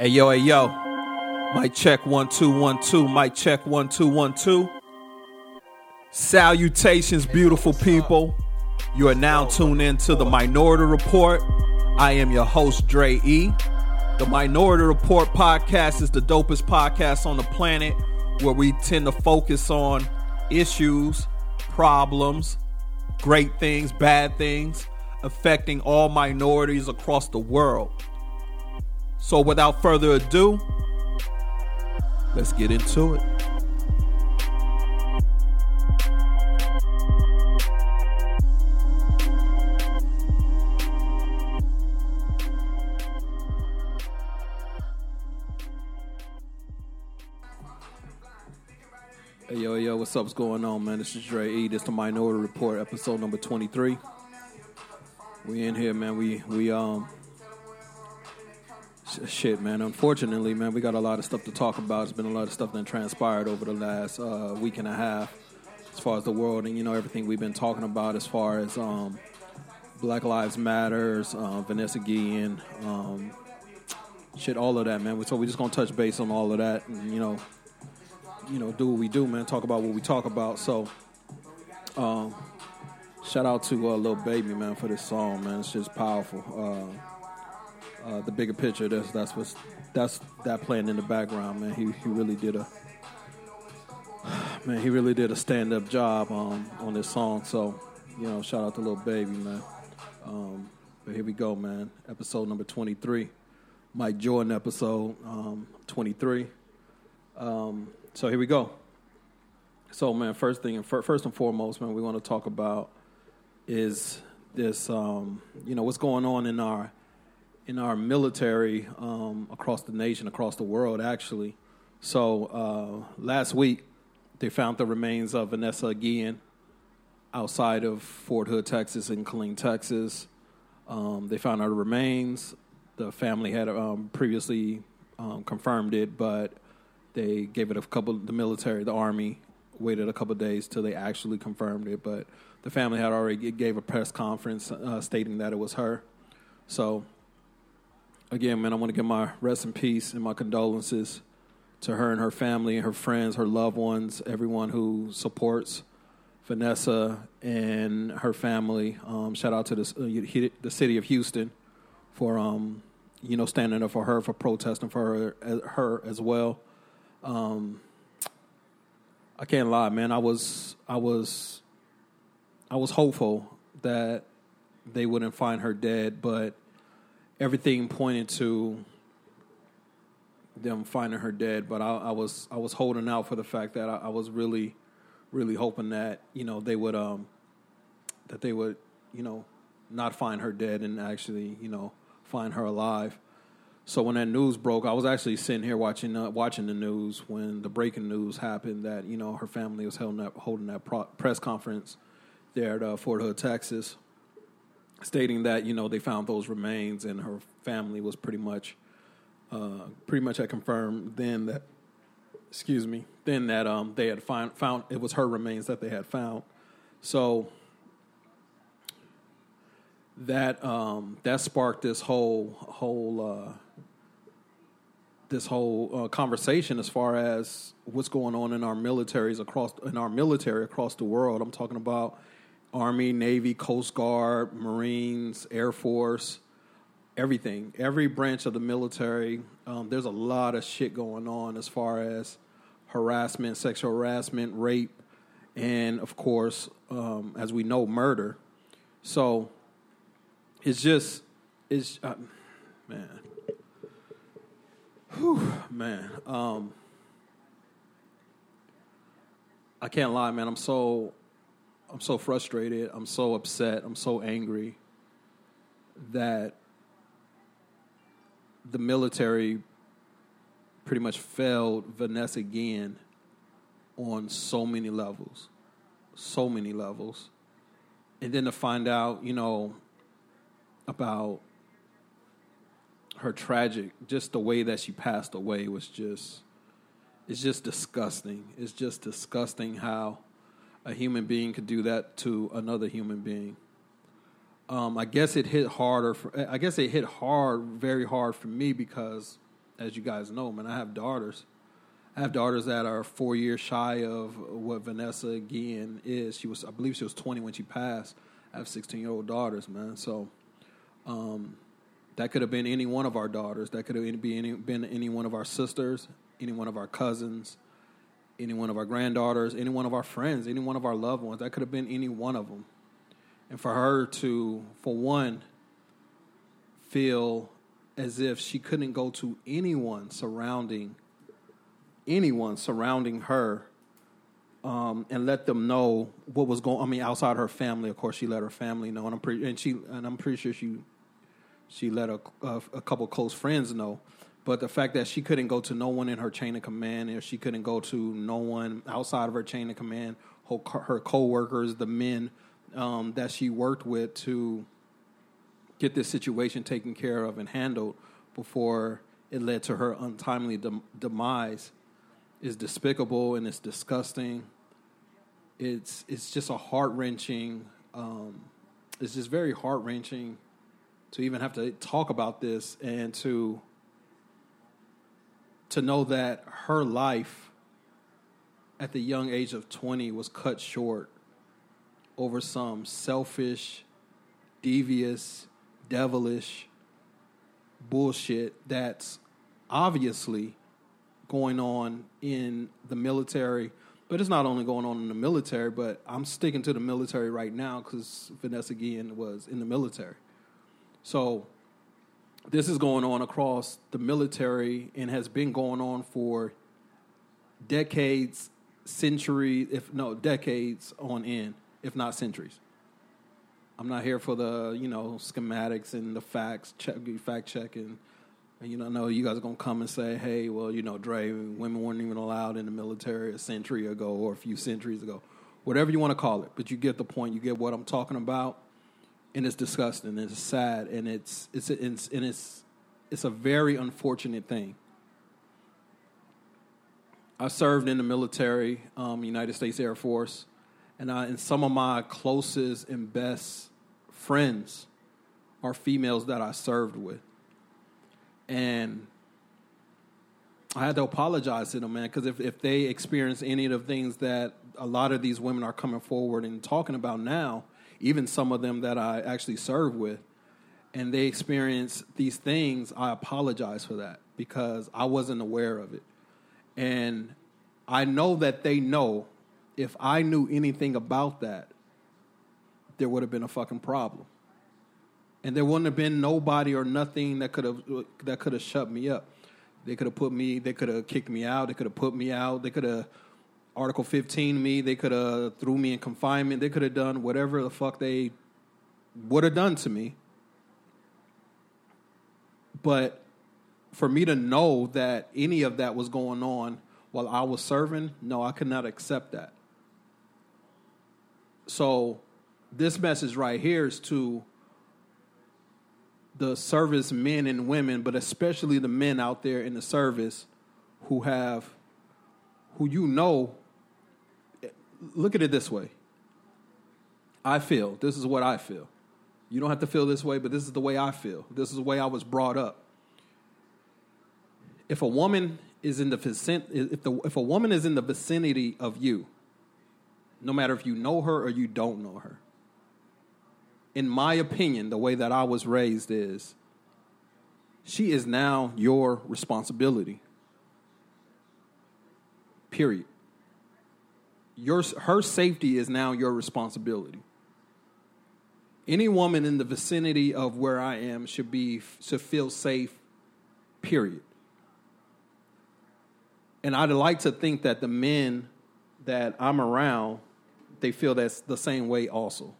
Hey yo, hey yo. Mic check one two one two. Mic check one two one two. Salutations, beautiful people. You are now tuned in to the Minority Report. I am your host, Dre E. The Minority Report podcast is the dopest podcast on the planet where we tend to focus on issues, problems, great things, bad things affecting all minorities across the world. So, without further ado, let's get into it. Hey yo, yo, what's up? What's going on, man? This is Dre E. This is the Minority Report, episode number twenty-three. We in here, man. We we um shit, man. Unfortunately, man, we got a lot of stuff to talk about. It's been a lot of stuff that transpired over the last uh, week and a half, as far as the world and you know everything we've been talking about, as far as um Black Lives Matters, uh, Vanessa Guillen, um, shit, all of that, man. So we're just gonna touch base on all of that, and you know you know, do what we do, man. Talk about what we talk about. So, um, shout out to uh, Lil Baby, man, for this song, man. It's just powerful. Uh, uh, the bigger picture, that's that's what's that's that playing in the background, man. He he really did a man. He really did a stand up job um, on this song. So, you know, shout out to Lil Baby, man. Um, but here we go, man. Episode number twenty three. Mike Jordan episode um, twenty three. Um, so here we go. So man, first thing, first and foremost, man, we want to talk about is this, um, you know, what's going on in our in our military um, across the nation, across the world, actually. So uh, last week, they found the remains of Vanessa Guillen outside of Fort Hood, Texas, in Killeen, Texas. Um, they found her remains. The family had um, previously um, confirmed it, but they gave it a couple. The military, the army, waited a couple days till they actually confirmed it. But the family had already gave a press conference uh, stating that it was her. So again, man, I want to give my rest in peace and my condolences to her and her family, and her friends, her loved ones, everyone who supports Vanessa and her family. Um, shout out to the, uh, the city of Houston for um, you know standing up for her, for protesting for her, her as well. Um, I can't lie, man. I was I was I was hopeful that they wouldn't find her dead, but everything pointed to them finding her dead. But I, I was I was holding out for the fact that I, I, was really really hoping that you know they would um that they would you know not find her dead and actually you know find her alive. So when that news broke, I was actually sitting here watching uh, watching the news when the breaking news happened that you know her family was holding that holding that pro- press conference there at uh, Fort Hood, Texas, stating that you know they found those remains and her family was pretty much uh, pretty much had confirmed then that excuse me then that um, they had find, found it was her remains that they had found. So that um, that sparked this whole whole uh, this whole uh, conversation as far as what's going on in our militaries across in our military across the world. I'm talking about Army, Navy, Coast Guard, Marines, Air Force, everything. Every branch of the military. Um, there's a lot of shit going on as far as harassment, sexual harassment, rape, and of course, um, as we know, murder. So it's just it's uh, man Whew, man. Um, I can't lie, man. I'm so I'm so frustrated. I'm so upset. I'm so angry that the military pretty much failed Vanessa Guillen on so many levels. So many levels. And then to find out, you know, about her tragic, just the way that she passed away was just, it's just disgusting. It's just disgusting how a human being could do that to another human being. Um, I guess it hit harder. For, I guess it hit hard, very hard for me because as you guys know, man, I have daughters. I have daughters that are four years shy of what Vanessa Guillen is. She was, I believe, she was 20 when she passed. I have 16 year old daughters, man. So, um, that could have been any one of our daughters. That could have been any, been any one of our sisters, any one of our cousins, any one of our granddaughters, any one of our friends, any one of our loved ones. That could have been any one of them. And for her to, for one, feel as if she couldn't go to anyone surrounding anyone surrounding her um, and let them know what was going. On. I mean, outside her family, of course, she let her family know, and I'm pretty and she and I'm pretty sure she she let a, a, a couple close friends know. But the fact that she couldn't go to no one in her chain of command, or she couldn't go to no one outside of her chain of command, her, her co-workers, the men um, that she worked with to get this situation taken care of and handled before it led to her untimely dem- demise is despicable and it's disgusting. It's it's just a heart wrenching. Um, it's just very heart wrenching to even have to talk about this and to to know that her life at the young age of 20 was cut short over some selfish, devious, devilish bullshit that's obviously going on in the military. But it's not only going on in the military, but I'm sticking to the military right now because Vanessa Guillen was in the military. So this is going on across the military and has been going on for decades, centuries, if no, decades on end, if not centuries. I'm not here for the you know schematics and the facts, check, fact checking. And, you know, know you guys are gonna come and say, "Hey, well, you know, Dre, women weren't even allowed in the military a century ago or a few centuries ago, whatever you want to call it." But you get the point. You get what I'm talking about, and it's disgusting. And it's sad, and it's it's it's and it's it's a very unfortunate thing. I served in the military, um, United States Air Force, and I, and some of my closest and best friends are females that I served with and I had to apologize to them, man, because if, if they experience any of the things that a lot of these women are coming forward and talking about now, even some of them that I actually serve with, and they experience these things, I apologize for that because I wasn't aware of it. And I know that they know if I knew anything about that, there would have been a fucking problem and there wouldn't have been nobody or nothing that could have that could have shut me up. They could have put me. They could have kicked me out. They could have put me out. They could have Article 15 me. They could have threw me in confinement. They could have done whatever the fuck they would have done to me. But for me to know that any of that was going on while I was serving, no, I could not accept that. So this message right here is to the service men and women, but especially the men out there in the service who have, who you know, look at it this way. I feel, this is what I feel. You don't have to feel this way, but this is the way I feel. This is the way I was brought up. If a woman is in the vicinity, if, the, if a woman is in the vicinity of you, no matter if you know her or you don't know her, in my opinion, the way that I was raised is she is now your responsibility. Period. Your, her safety is now your responsibility. Any woman in the vicinity of where I am should be to feel safe, period. And I'd like to think that the men that I'm around, they feel that's the same way also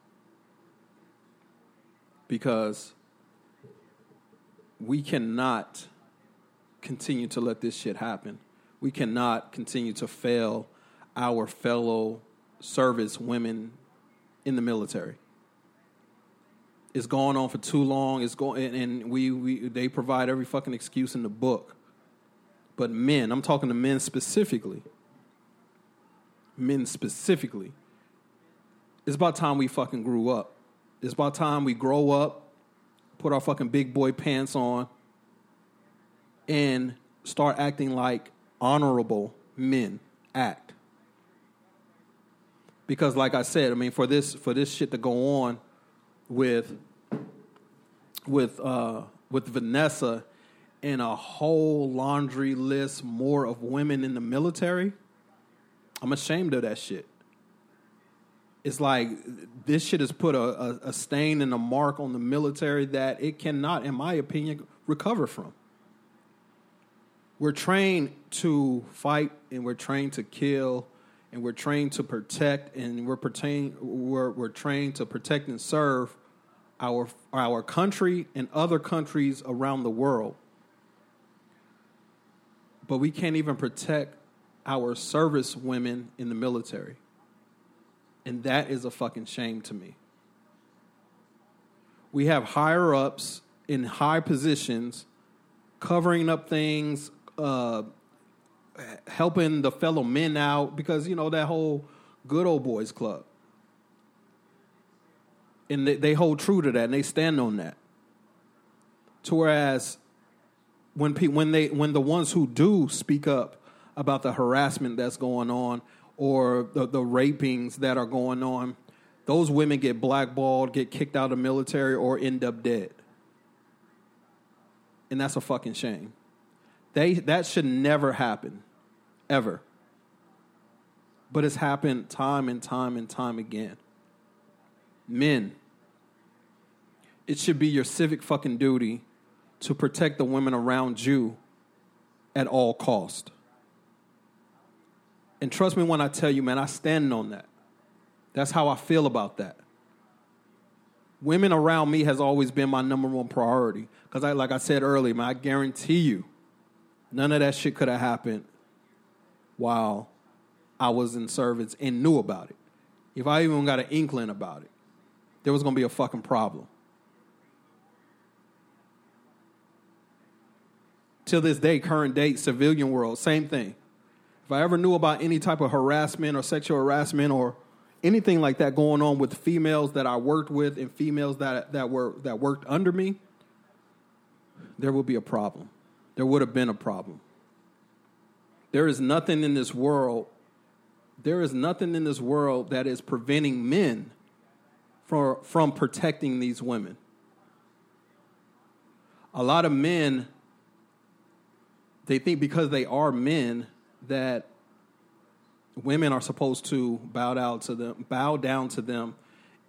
because we cannot continue to let this shit happen. We cannot continue to fail our fellow service women in the military. It's going on for too long. It's going, and we, we they provide every fucking excuse in the book. But men, I'm talking to men specifically. Men specifically. It's about time we fucking grew up. It's about time we grow up, put our fucking big boy pants on, and start acting like honorable men act. Because like I said, I mean for this for this shit to go on with with uh with Vanessa and a whole laundry list more of women in the military, I'm ashamed of that shit. It's like this shit has put a, a, a stain and a mark on the military that it cannot, in my opinion, recover from. We're trained to fight and we're trained to kill and we're trained to protect and we're, pertain, we're, we're trained to protect and serve our, our country and other countries around the world. But we can't even protect our service women in the military. And that is a fucking shame to me. We have higher ups in high positions covering up things, uh, helping the fellow men out because, you know, that whole good old boys club. And they, they hold true to that and they stand on that. To whereas when pe- when they when the ones who do speak up about the harassment that's going on or the, the rapings that are going on, those women get blackballed, get kicked out of military, or end up dead. And that's a fucking shame. They that should never happen, ever. But it's happened time and time and time again. Men, it should be your civic fucking duty to protect the women around you at all cost. And trust me when I tell you, man, I stand on that. That's how I feel about that. Women around me has always been my number one priority. Because I like I said earlier, man, I guarantee you, none of that shit could have happened while I was in service and knew about it. If I even got an inkling about it, there was gonna be a fucking problem. till this day, current date, civilian world, same thing. If I ever knew about any type of harassment or sexual harassment or anything like that going on with females that I worked with and females that that were that worked under me, there would be a problem. There would have been a problem. There is nothing in this world, there is nothing in this world that is preventing men from, from protecting these women. A lot of men they think because they are men that women are supposed to bow down to them, bow down to them,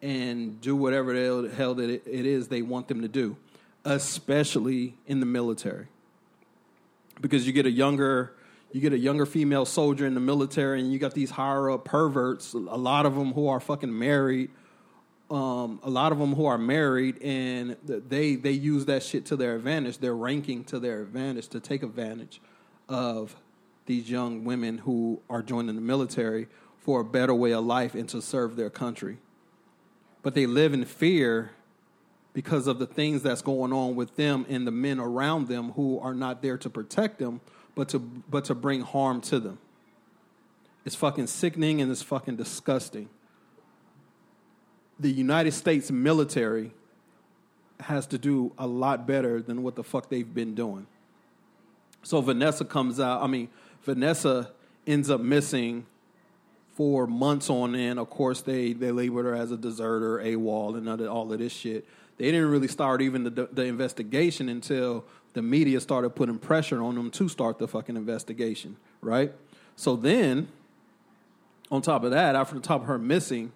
and do whatever the hell that it is they want them to do, especially in the military. Because you get a younger, you get a younger female soldier in the military, and you got these higher up perverts, a lot of them who are fucking married um, a lot of them who are married and they they use that shit to their advantage, They're ranking to their advantage to take advantage of these young women who are joining the military for a better way of life and to serve their country. But they live in fear because of the things that's going on with them and the men around them who are not there to protect them, but to but to bring harm to them. It's fucking sickening and it's fucking disgusting the United States military has to do a lot better than what the fuck they've been doing. So Vanessa comes out, I mean, Vanessa ends up missing for months on end. Of course, they, they labeled her as a deserter, AWOL, and all of this shit. They didn't really start even the, the investigation until the media started putting pressure on them to start the fucking investigation, right? So then, on top of that, after the top of her missing,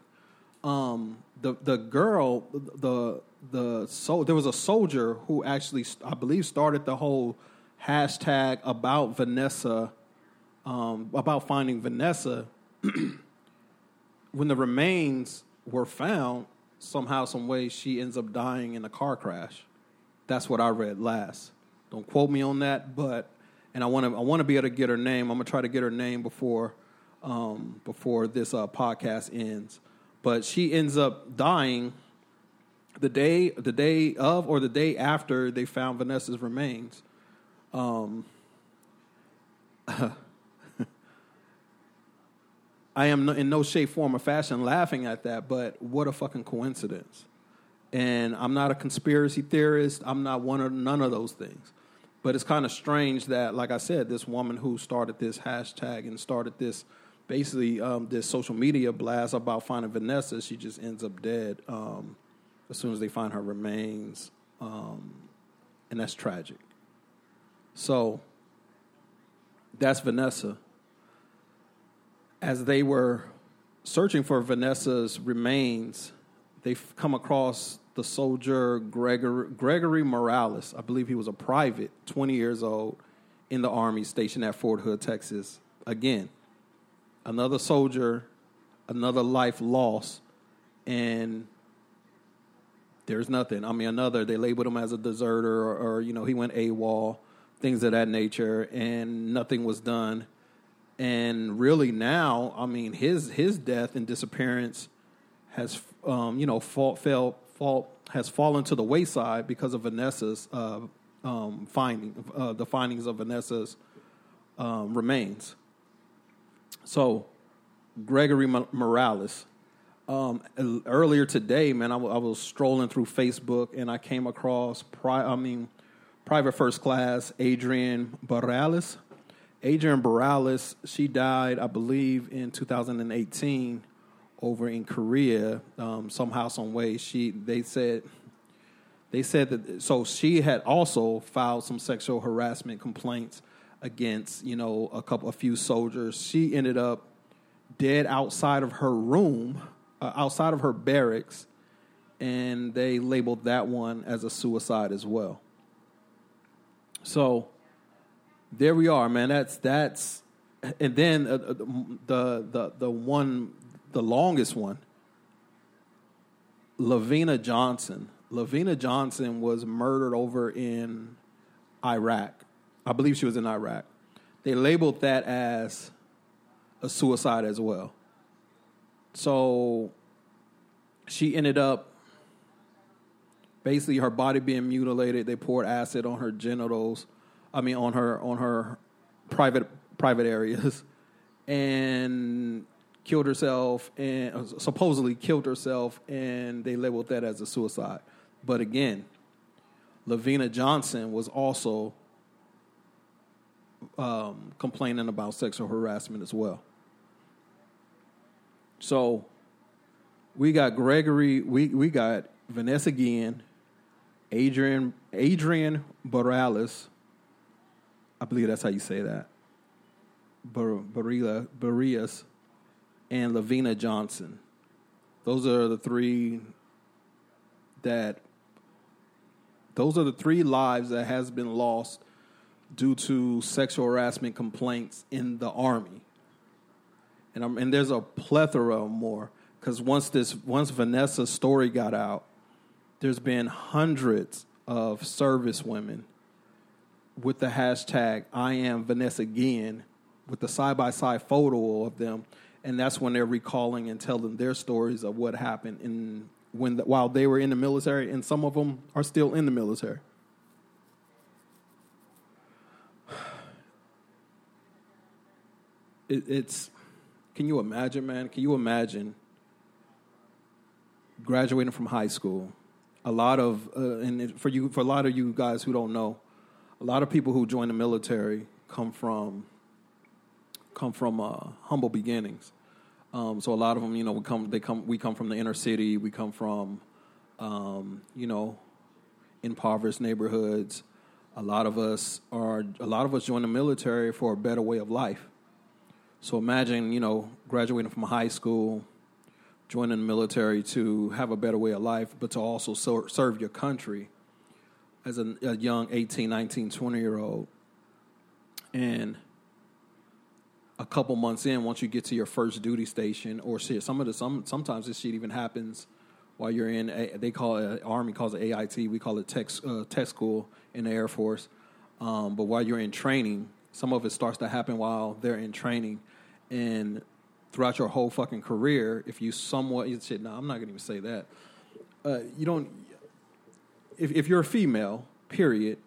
um, the the girl the the so there was a soldier who actually I believe started the whole hashtag about Vanessa um, about finding Vanessa. When the remains were found somehow some way she ends up dying in a car crash. That's what I read last don't quote me on that but and I want to I want to be able to get her name I'm gonna try to get her name before um, before this uh, podcast ends but she ends up dying the day the day of or the day after they found Vanessa's remains. Um, I am in no shape, form, or fashion laughing at that, but what a fucking coincidence. And I'm not a conspiracy theorist. I'm not one of none of those things. But it's kind of strange that, like I said, this woman who started this hashtag and started this basically um, this social media blast about finding Vanessa, she just ends up dead um, as soon as they find her remains, um, and that's tragic. So that's Vanessa. As they were searching for Vanessa's remains, they come across the soldier Gregory, Gregory Morales. I believe he was a private, 20 years old, in the Army stationed at Fort Hood, Texas. Again, another soldier, another life lost, and there's nothing. I mean, another, they labeled him as a deserter or, or you know, he went AWOL, things of that nature, and nothing was done. And really now, I mean, his his death and disappearance has, um, you know, fall, fell, fall, has fallen to the wayside because of Vanessa's uh, um, finding, uh, the findings of Vanessa's um, remains. So, Gregory Morales. Um, earlier today, man, I, w- I was strolling through Facebook and I came across, pri- I mean, private first class Adrienne Barillas. Adrienne Barillas, she died, I believe, in 2018 over in Korea, um, somehow, some way. She, they said, they said that so she had also filed some sexual harassment complaints against you know a couple a few soldiers. She ended up dead outside of her room, uh, outside of her barracks, and they labeled that one as a suicide as well. So there we are, man. That's that's, and then uh, uh the the the one the longest one, LaVena Johnson. LaVena Johnson was murdered over in Iraq. I believe she was in Iraq. They labeled that as a suicide as well. So she ended up basically her body being mutilated. They poured acid on her genitals. I mean, on her on her private private areas, and killed herself and uh, supposedly killed herself, and they labeled that as a suicide. But again, LaVena Johnson was also um, complaining about sexual harassment as well. So we got Gregory, we, we got Vanessa Guillen, Adrienne Adrienne Barillas. I believe that's how you say that. Bar, Barilla, and LaVena Johnson. Those are the three that those are the three lives that has been lost due to sexual harassment complaints in the army. And, um, and there's a plethora more because once this once Vanessa's story got out, there's been hundreds of service women with the hashtag I am Vanessa Guillen with the side by side photo of them, and that's when they're recalling and telling their stories of what happened in when the, while they were in the military, and some of them are still in the military. it, it's can you imagine, man? Can you imagine graduating from high school? A lot of uh, and for you, for a lot of you guys who don't know, a lot of people who join the military come from come from uh, humble beginnings. Um, so a lot of them, you know, we come they come we come from the inner city. We come from um, you know impoverished neighborhoods. A lot of us are a lot of us join the military for a better way of life. So imagine, you know, graduating from high school, joining the military to have a better way of life, but to also serve your country as a, a young 18, 19, 20 year old. And a couple months in, once you get to your first duty station, or shit, some of the some sometimes this shit even happens while you're in. A, they call it Army calls it AIT. We call it tech uh, tech school in the Air Force. Um, but while you're in training, some of it starts to happen while they're in training and throughout your whole fucking career, if you somewhat you said, no, I'm not gonna even say that. Uh, you don't. If if you're a female, period,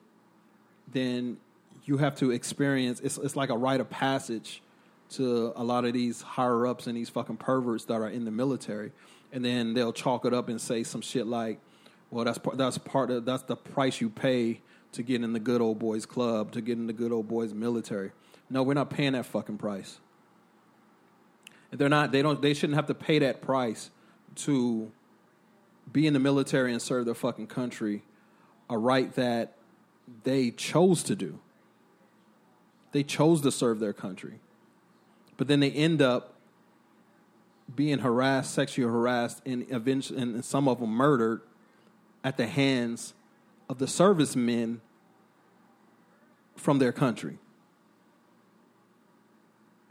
then you have to experience. It's it's like a rite of passage to a lot of these higher ups and these fucking perverts that are in the military, and then they'll chalk it up and say some shit like, "Well, that's that's part of that's the price you pay to get in the good old boys club, to get in the good old boys military. No, we're not paying that fucking price. They're not. They don't. They shouldn't have to pay that price to be in the military and serve their fucking country. A right that they chose to do. They chose to serve their country, but then they end up being harassed, sexually harassed, and eventually, and some of them murdered at the hands of the servicemen from their country.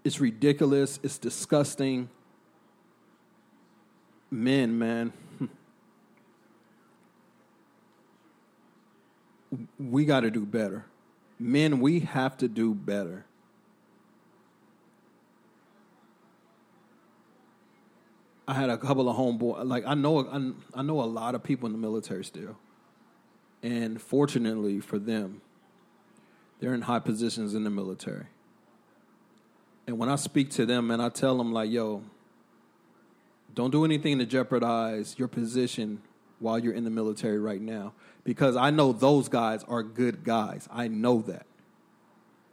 It's ridiculous. It's disgusting. Men, man. we got to do better. Men, we have to do better. I had a couple of homeboys. Like I know, I, I know a lot of people in the military still, and fortunately for them, they're in high positions in the military. And when I speak to them and I tell them, like, yo, don't do anything to jeopardize your position while you're in the military right now. Because I know those guys are good guys. I know that.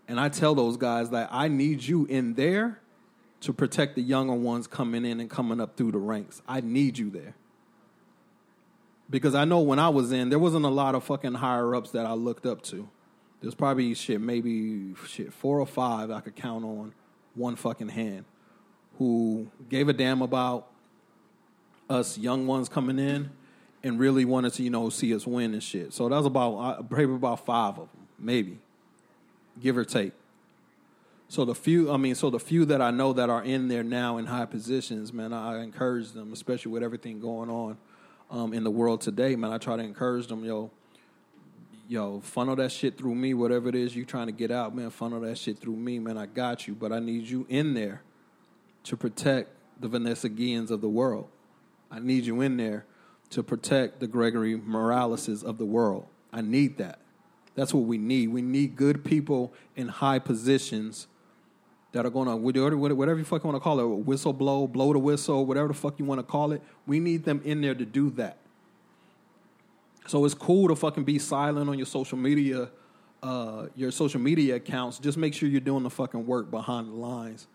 And I tell those guys that I need you in there to protect the younger ones coming in and coming up through the ranks. I need you there. Because I know when I was in, there wasn't a lot of fucking higher ups that I looked up to. There's probably shit, maybe shit, four or five I could count on one fucking hand who gave a damn about us young ones coming in and really wanted to, you know, see us win and shit. So that was about probably about five of them, maybe, give or take. So the few, I mean, so the few that I know that are in there now in high positions, man, I encourage them, especially with everything going on um, in the world today, man. I try to encourage them, yo, yo, funnel that shit through me, whatever it is you're trying to get out, man, funnel that shit through me, man. I got you, but I need you in there to protect the Vanessa Guillens of the world. I need you in there to protect the Gregory Moraleses of the world. I need that. That's what we need. We need good people in high positions that are going to, whatever you fucking want to call it, whistle blow, blow the whistle, whatever the fuck you want to call it. We need them in there to do that. So it's cool to fucking be silent on your social media, uh, your social media accounts. Just make sure you're doing the fucking work behind the lines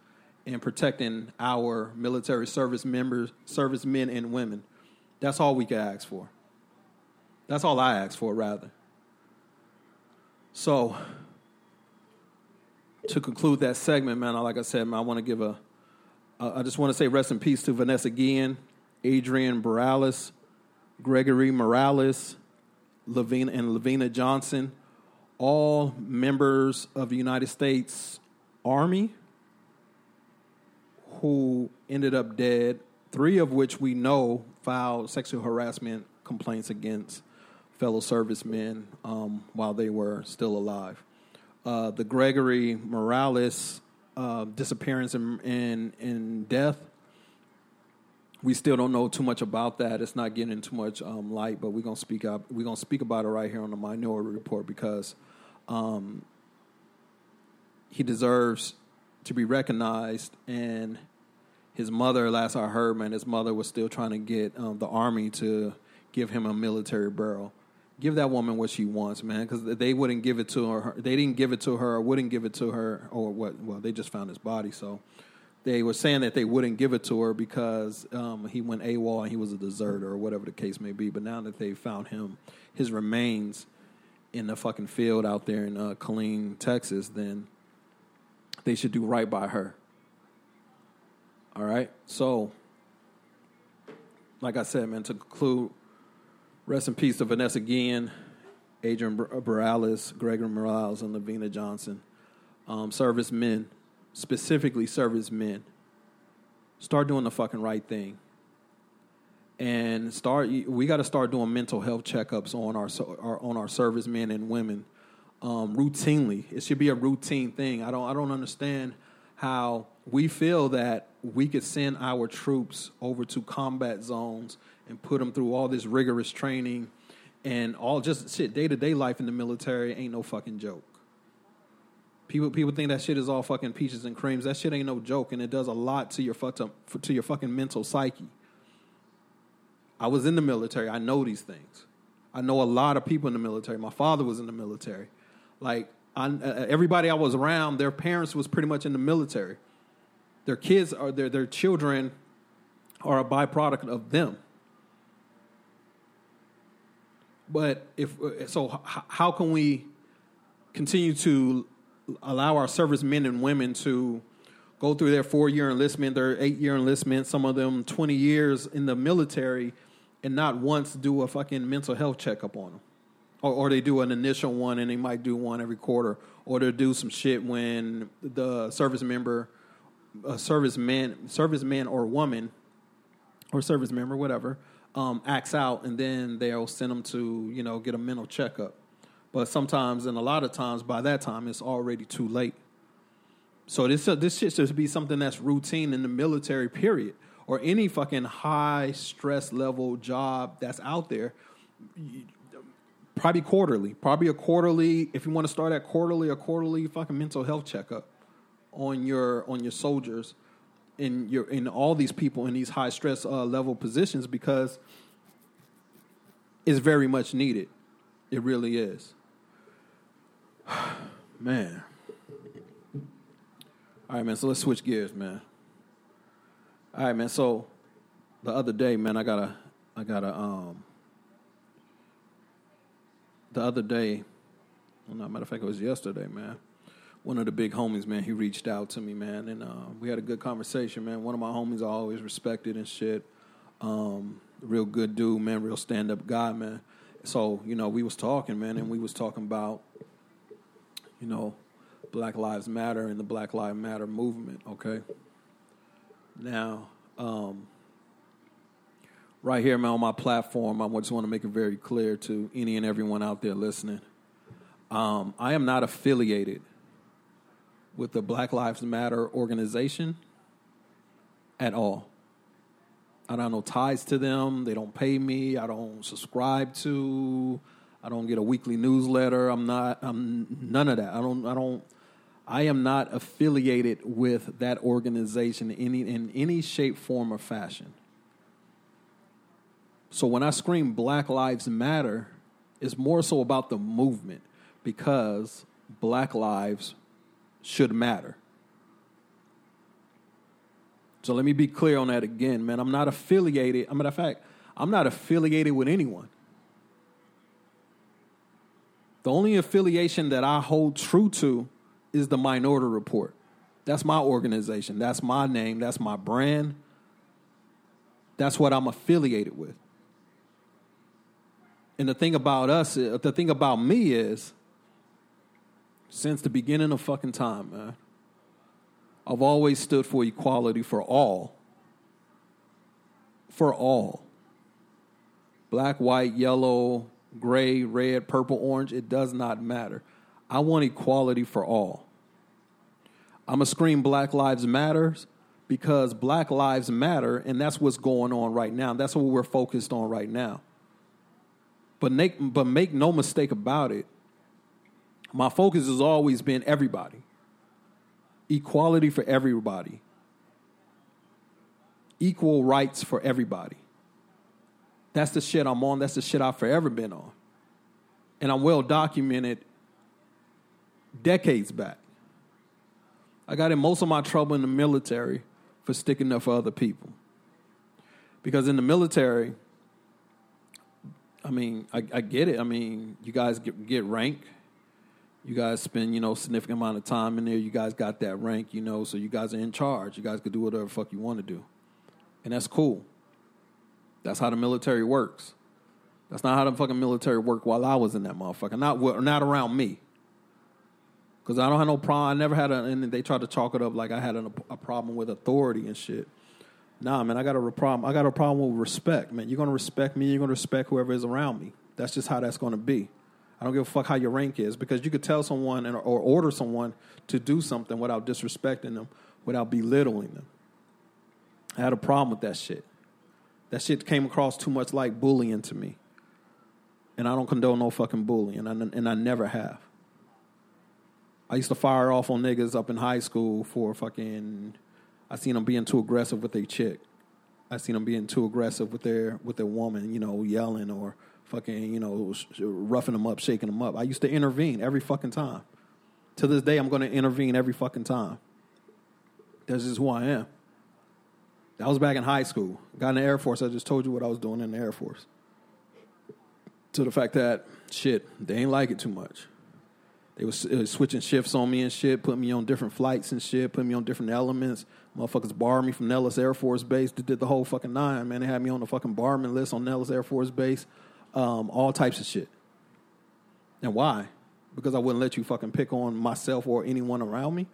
and protecting our military service members, servicemen and women. That's all we can ask for. That's all I ask for, rather. So, to conclude that segment, man, like I said, man, I want to give a. I just want to say rest in peace to Vanessa Guillen, Adrian Morales, Gregory Morales, LaVena, and LaVena Johnson, all members of the United States Army who ended up dead, three of which we know filed sexual harassment complaints against fellow servicemen um, while they were still alive. Uh, the Gregory Morales uh, disappearance and, and, death we still don't know too much about that. It's not getting too much um, light, but we're gonna speak up. We're gonna speak about it right here on the Minority Report because um, he deserves to be recognized. And his mother, last I heard, man, his mother was still trying to get um, the army to give him a military burial. Give that woman what she wants, man, because they wouldn't give it to her. They didn't give it to her, or wouldn't give it to her, or what? Well, they just found his body, so they were saying that they wouldn't give it to her because um, he went AWOL and he was a deserter or whatever the case may be. But now that they found him, his remains in the fucking field out there in uh, Killeen, Texas, then they should do right by her. All right. So, like I said, man, to conclude, rest in peace to Vanessa Guillen, Adrian Morales, Gregory Morales, and LaVena Johnson, um, servicemen specifically servicemen, start doing the fucking right thing. And start. We got to start doing mental health checkups on our, our on our servicemen and women um, routinely. It should be a routine thing. I don't. I don't understand how we feel that we could send our troops over to combat zones and put them through all this rigorous training and all just shit day to day life in the military ain't no fucking joke. People people think that shit is all fucking peaches and creams. That shit ain't no joke, and it does a lot to your fucked up to your fucking mental psyche. I was in the military. I know these things. I know a lot of people in the military. My father was in the military. Like I, uh, everybody I was around, their parents was pretty much in the military. Their kids are their their children are a byproduct of them. But if so, how can we continue to allow our servicemen and women to go through their four year enlistment, their eight year enlistment, some of them 20 years in the military, and not once do a fucking mental health checkup on them? Or, or they do an initial one and they might do one every quarter, or they do some shit when the service member, a serviceman, serviceman or woman, or service member, whatever, um, acts out, and then they'll send them to you know get a mental checkup. But sometimes, and a lot of times, by that time, it's already too late. So this uh, this should be something that's routine in the military period or any fucking high stress level job that's out there. Probably quarterly, probably a quarterly. If you want to start at quarterly, a quarterly fucking mental health checkup on your on your soldiers in your in all these people in these high stress uh, level positions because it's very much needed. It really is. man. All right, man. So let's switch gears, man. All right, man. So the other day, man, I got a, I got a, um, the other day, well, not matter of fact, it was yesterday, man one of the big homies, man, he reached out to me, man, and uh, we had a good conversation, man. One of my homies I always respected and shit. Um, real good dude, man, real stand up guy, man. So, you know, we was talking, man, and we was talking about, you know, Black Lives Matter and the Black Lives Matter movement, okay? Now, um, right here, man, on my platform, I just want to make it very clear to any and everyone out there listening. Um, I am not affiliated with the Black Lives Matter organization at all. I don't know ties to them. They don't pay me. I don't subscribe to. I don't get a weekly newsletter. I'm not. I'm none of that. I don't. I don't. I am not affiliated with that organization in any in any shape, form, or fashion. So when I scream Black Lives Matter, it's more so about the movement because Black lives should matter. So let me be clear on that again, man. I'm not affiliated. a matter of fact, I'm not affiliated with anyone. The only affiliation that I hold true to is the Minority Report. That's my organization. That's my name. That's my brand. That's what I'm affiliated with. And the thing about us, the thing about me is, since the beginning of fucking time, man. I've always stood for equality for all. For all. Black, white, yellow, gray, red, purple, orange, it does not matter. I want equality for all. I'm going to scream Black Lives Matters because Black Lives Matter, and that's what's going on right now. That's what we're focused on right now. But make, but make no mistake about it, my focus has always been everybody. Equality for everybody. Equal rights for everybody. That's the shit I'm on. That's the shit I've forever been on. And I'm well documented decades back. I got in most of my trouble in the military for sticking up for other people. Because in the military, I mean, I, I get it. I mean, you guys get, get rank you guys spend, you know, significant amount of time in there. You guys got that rank, you know, so you guys are in charge. You guys can do whatever fuck you want to do. And that's cool. That's how the military works. That's not how the fucking military worked while I was in that motherfucker. Not not around me. Cause I don't have no problem. I never had a, and they tried to chalk it up like I had a, a problem with authority and shit. Nah, man, I got a problem. I got a problem with respect, man. You're gonna respect me. You're gonna respect whoever is around me. That's just how that's gonna be. I don't give a fuck how your rank is because you could tell someone and, or order someone to do something without disrespecting them, without belittling them. I had a problem with that shit. That shit came across too much like bullying to me. And I don't condone no fucking bullying, and I, and I never have. I used to fire off on niggas up in high school for fucking. I seen them being too aggressive with their chick. I seen them being too aggressive with their with their woman, you know, yelling or fucking, you know, roughing them up, shaking them up. I used to intervene every fucking time. To this day, I'm going to intervene every fucking time. That's just who I am. That was back in high school. Got in the Air Force. I just told you what I was doing in the Air Force. To the fact that, shit, they ain't like it too much. They was, was switching shifts on me and shit, putting me on different flights and shit, putting me on different elements. Motherfuckers barred me from Nellis Air Force Base. They did the whole fucking nine, man. They had me on the fucking barman list on Nellis Air Force Base. Um, all types of shit. And why? Because I wouldn't let you fucking pick on myself or anyone around me.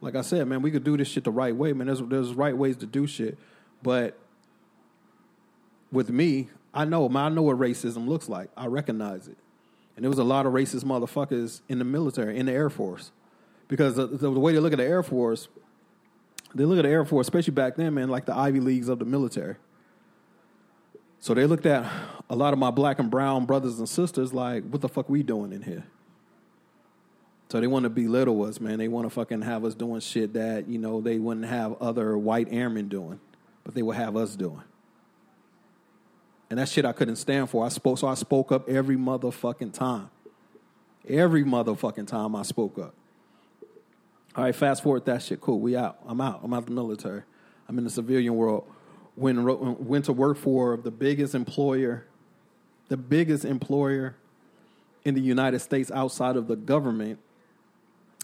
Like I said, man, we could do this shit the right way, man. There's there's right ways to do shit, but with me, I know, man. I know what racism looks like. I recognize it, and there was a lot of racist motherfuckers in the military, in the Air Force, because the, the, the way they look at the Air Force, they look at the Air Force, especially back then, man, like the Ivy Leagues of the military. So they looked at a lot of my black and brown brothers and sisters like, what the fuck we doing in here? So they want to belittle us, man. They want to fucking have us doing shit that, you know, they wouldn't have other white airmen doing, but they would have us doing. And that shit I couldn't stand for. I spoke, so I spoke up every motherfucking time. Every motherfucking time I spoke up. All right, fast forward that shit. Cool, we out. I'm out. I'm out the military. I'm in the civilian world. When went to work for the biggest employer, the biggest employer in the United States outside of the government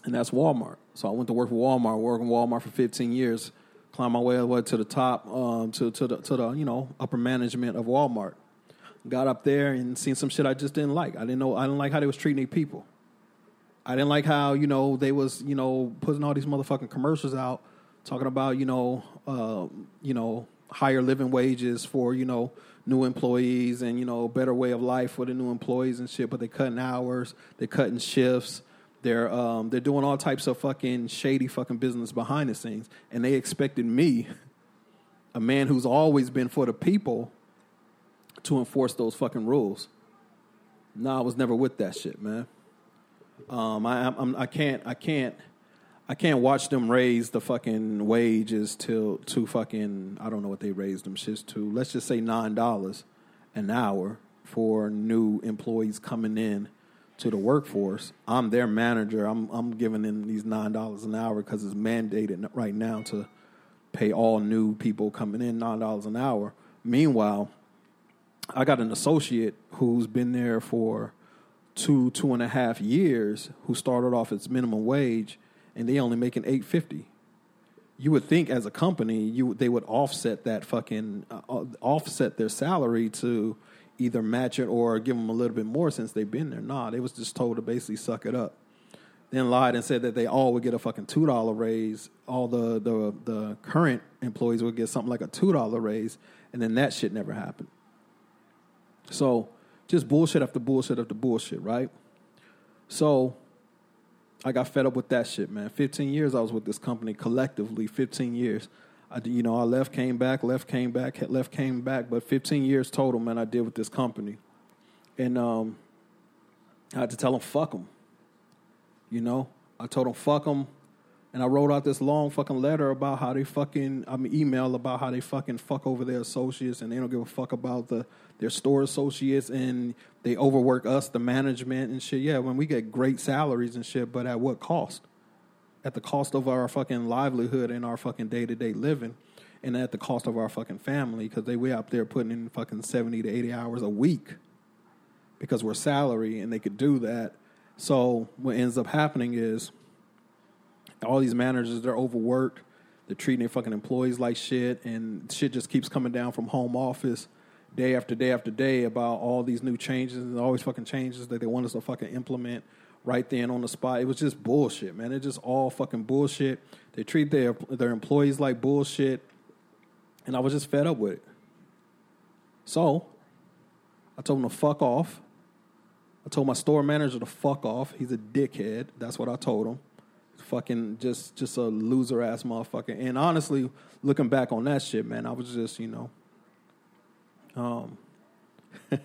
and that's Walmart. So I went to work for Walmart, worked in Walmart for 15 years, climbed my way, all the way to the top, um, to to the to the you know upper management of Walmart. Got up there and seen some shit I just didn't like. I didn't know I didn't like how they was treating their people. I didn't like how you know they was you know putting all these motherfucking commercials out talking about you know uh, you know higher living wages for you know new employees and you know better way of life for the new employees and shit. But they're cutting hours, they're cutting shifts they're um, they're doing all types of fucking shady fucking business behind the scenes, and they expected me, a man who's always been for the people, to enforce those fucking rules. No, I was never with that shit, man. Um, I I'm, I can't I can't I can't watch them raise the fucking wages till to fucking I don't know what they raised them shits to. Let's just say nine dollars an hour for new employees coming in to the workforce. I'm their manager. I'm I'm giving them these nine dollars an hour because it's mandated right now to pay all new people coming in nine dollars an hour. Meanwhile, I got an associate who's been there for two two and a half years who started off as minimum wage and they only making eight fifty. You would think as a company you they would offset that fucking uh, offset their salary to either match it or give them a little bit more since they've been there. Nah, they was just told to basically suck it up. Then lied and said that they all would get a fucking two dollar raise. All the, the the current employees would get something like a two dollar raise, and then that shit never happened. So just bullshit after bullshit after bullshit, right? So I got fed up with that shit, man. 15 years I was with this company collectively, 15 years. I, you know, I left, came back, left, came back, left, came back. But 15 years total, man, I did with this company, and um, I had to tell them fuck them. You know, I told them fuck them, and I wrote out this long fucking letter about how they fucking, I mean, email about how they fucking fuck over their associates, and they don't give a fuck about the their store associates, and they overwork us, the management and shit. Yeah, when we get great salaries and shit, but at what cost? at the cost of our fucking livelihood and our fucking day to day living, and at the cost of our fucking family because they way up there putting in fucking seventy to eighty hours a week because we're salary and they could do that. So what ends up happening is all these managers they're overworked. They're treating their fucking employees like shit, and shit just keeps coming down from home office day after day after day about all these new changes and always fucking changes that they want us to fucking implement right then on the spot. It was just bullshit, man. It's just all fucking bullshit. They treat their their employees like bullshit, and I was just fed up with it. So, I told him to fuck off. I told my store manager to fuck off. He's a dickhead. That's what I told him. Fucking just just a loser ass motherfucker. And honestly, looking back on that shit, man, I was just you know, um.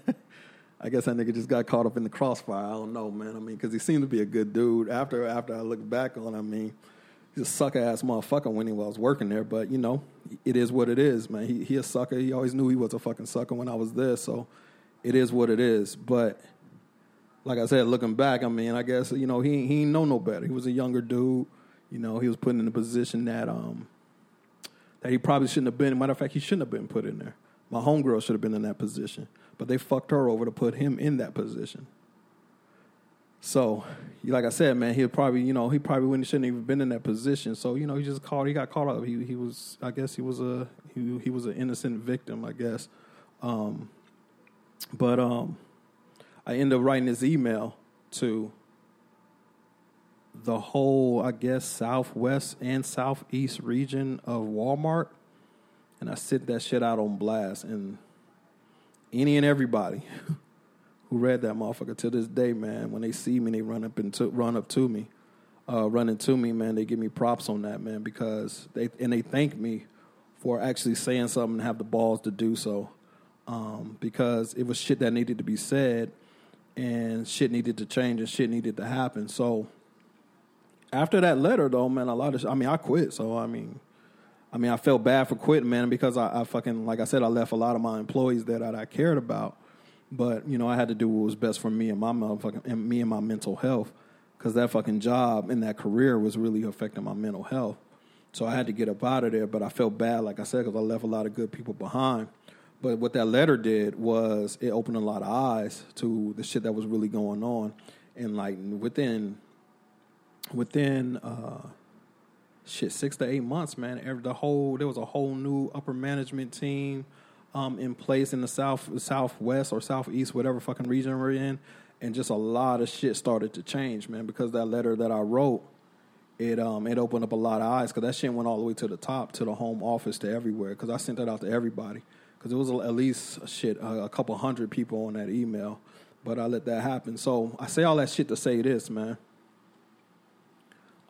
I guess that nigga just got caught up in the crossfire. I don't know, man. I mean, because he seemed to be a good dude. After after I look back on, I mean, he's a sucker ass motherfucker when he was working there. But you know, it is what it is, man. He he a sucker. He always knew he was a fucking sucker when I was there. So it is what it is. But like I said, looking back, I mean, I guess you know he he know no better. He was a younger dude. You know, he was put in a position that um that he probably shouldn't have been. Matter of fact, he shouldn't have been put in there. My homegirl should have been in that position, but they fucked her over to put him in that position. So, like I said, man, he probably, you know, he probably wouldn't shouldn't even been in that position. So, you know, he just caught, he got caught up. He he was, I guess, he was a he he was an innocent victim, I guess. Um, but um, I ended up writing this email to the whole, I guess, southwest and southeast region of Walmart, and I sit that shit out on blast, and any and everybody. who read that motherfucker to this day, man. When they see me, they run up and to, run up to me, uh, running to me, man. They give me props on that, man, because they and they thank me for actually saying something and have the balls to do so, um, because it was shit that needed to be said, and shit needed to change and shit needed to happen. So after that letter, though, man, a lot of I mean, I quit. So I mean. I mean, I felt bad for quitting, man, because I, I fucking, like I said, I left a lot of my employees that I, I cared about but you know, I had to do what was best for me and my motherfucking and me and my mental health, because that fucking job and that career was really affecting my mental health. So I had to get up out of there. But I felt bad, like I said, because I left a lot of good people behind. But what that letter did was it opened a lot of eyes to the shit that was really going on, and like within within uh, shit six to eight months, man, every, the whole there was a whole new upper management team um, in place in the south, southwest or southeast, whatever fucking region we're in, and just a lot of shit started to change, man. Because that letter that I wrote, it um it opened up a lot of eyes. Because that shit went all the way to the top, to the home office, to everywhere. Because I sent that out to everybody. Because it was at least shit a, a couple hundred people on that email, but I let that happen. So I say all that shit to say this, man.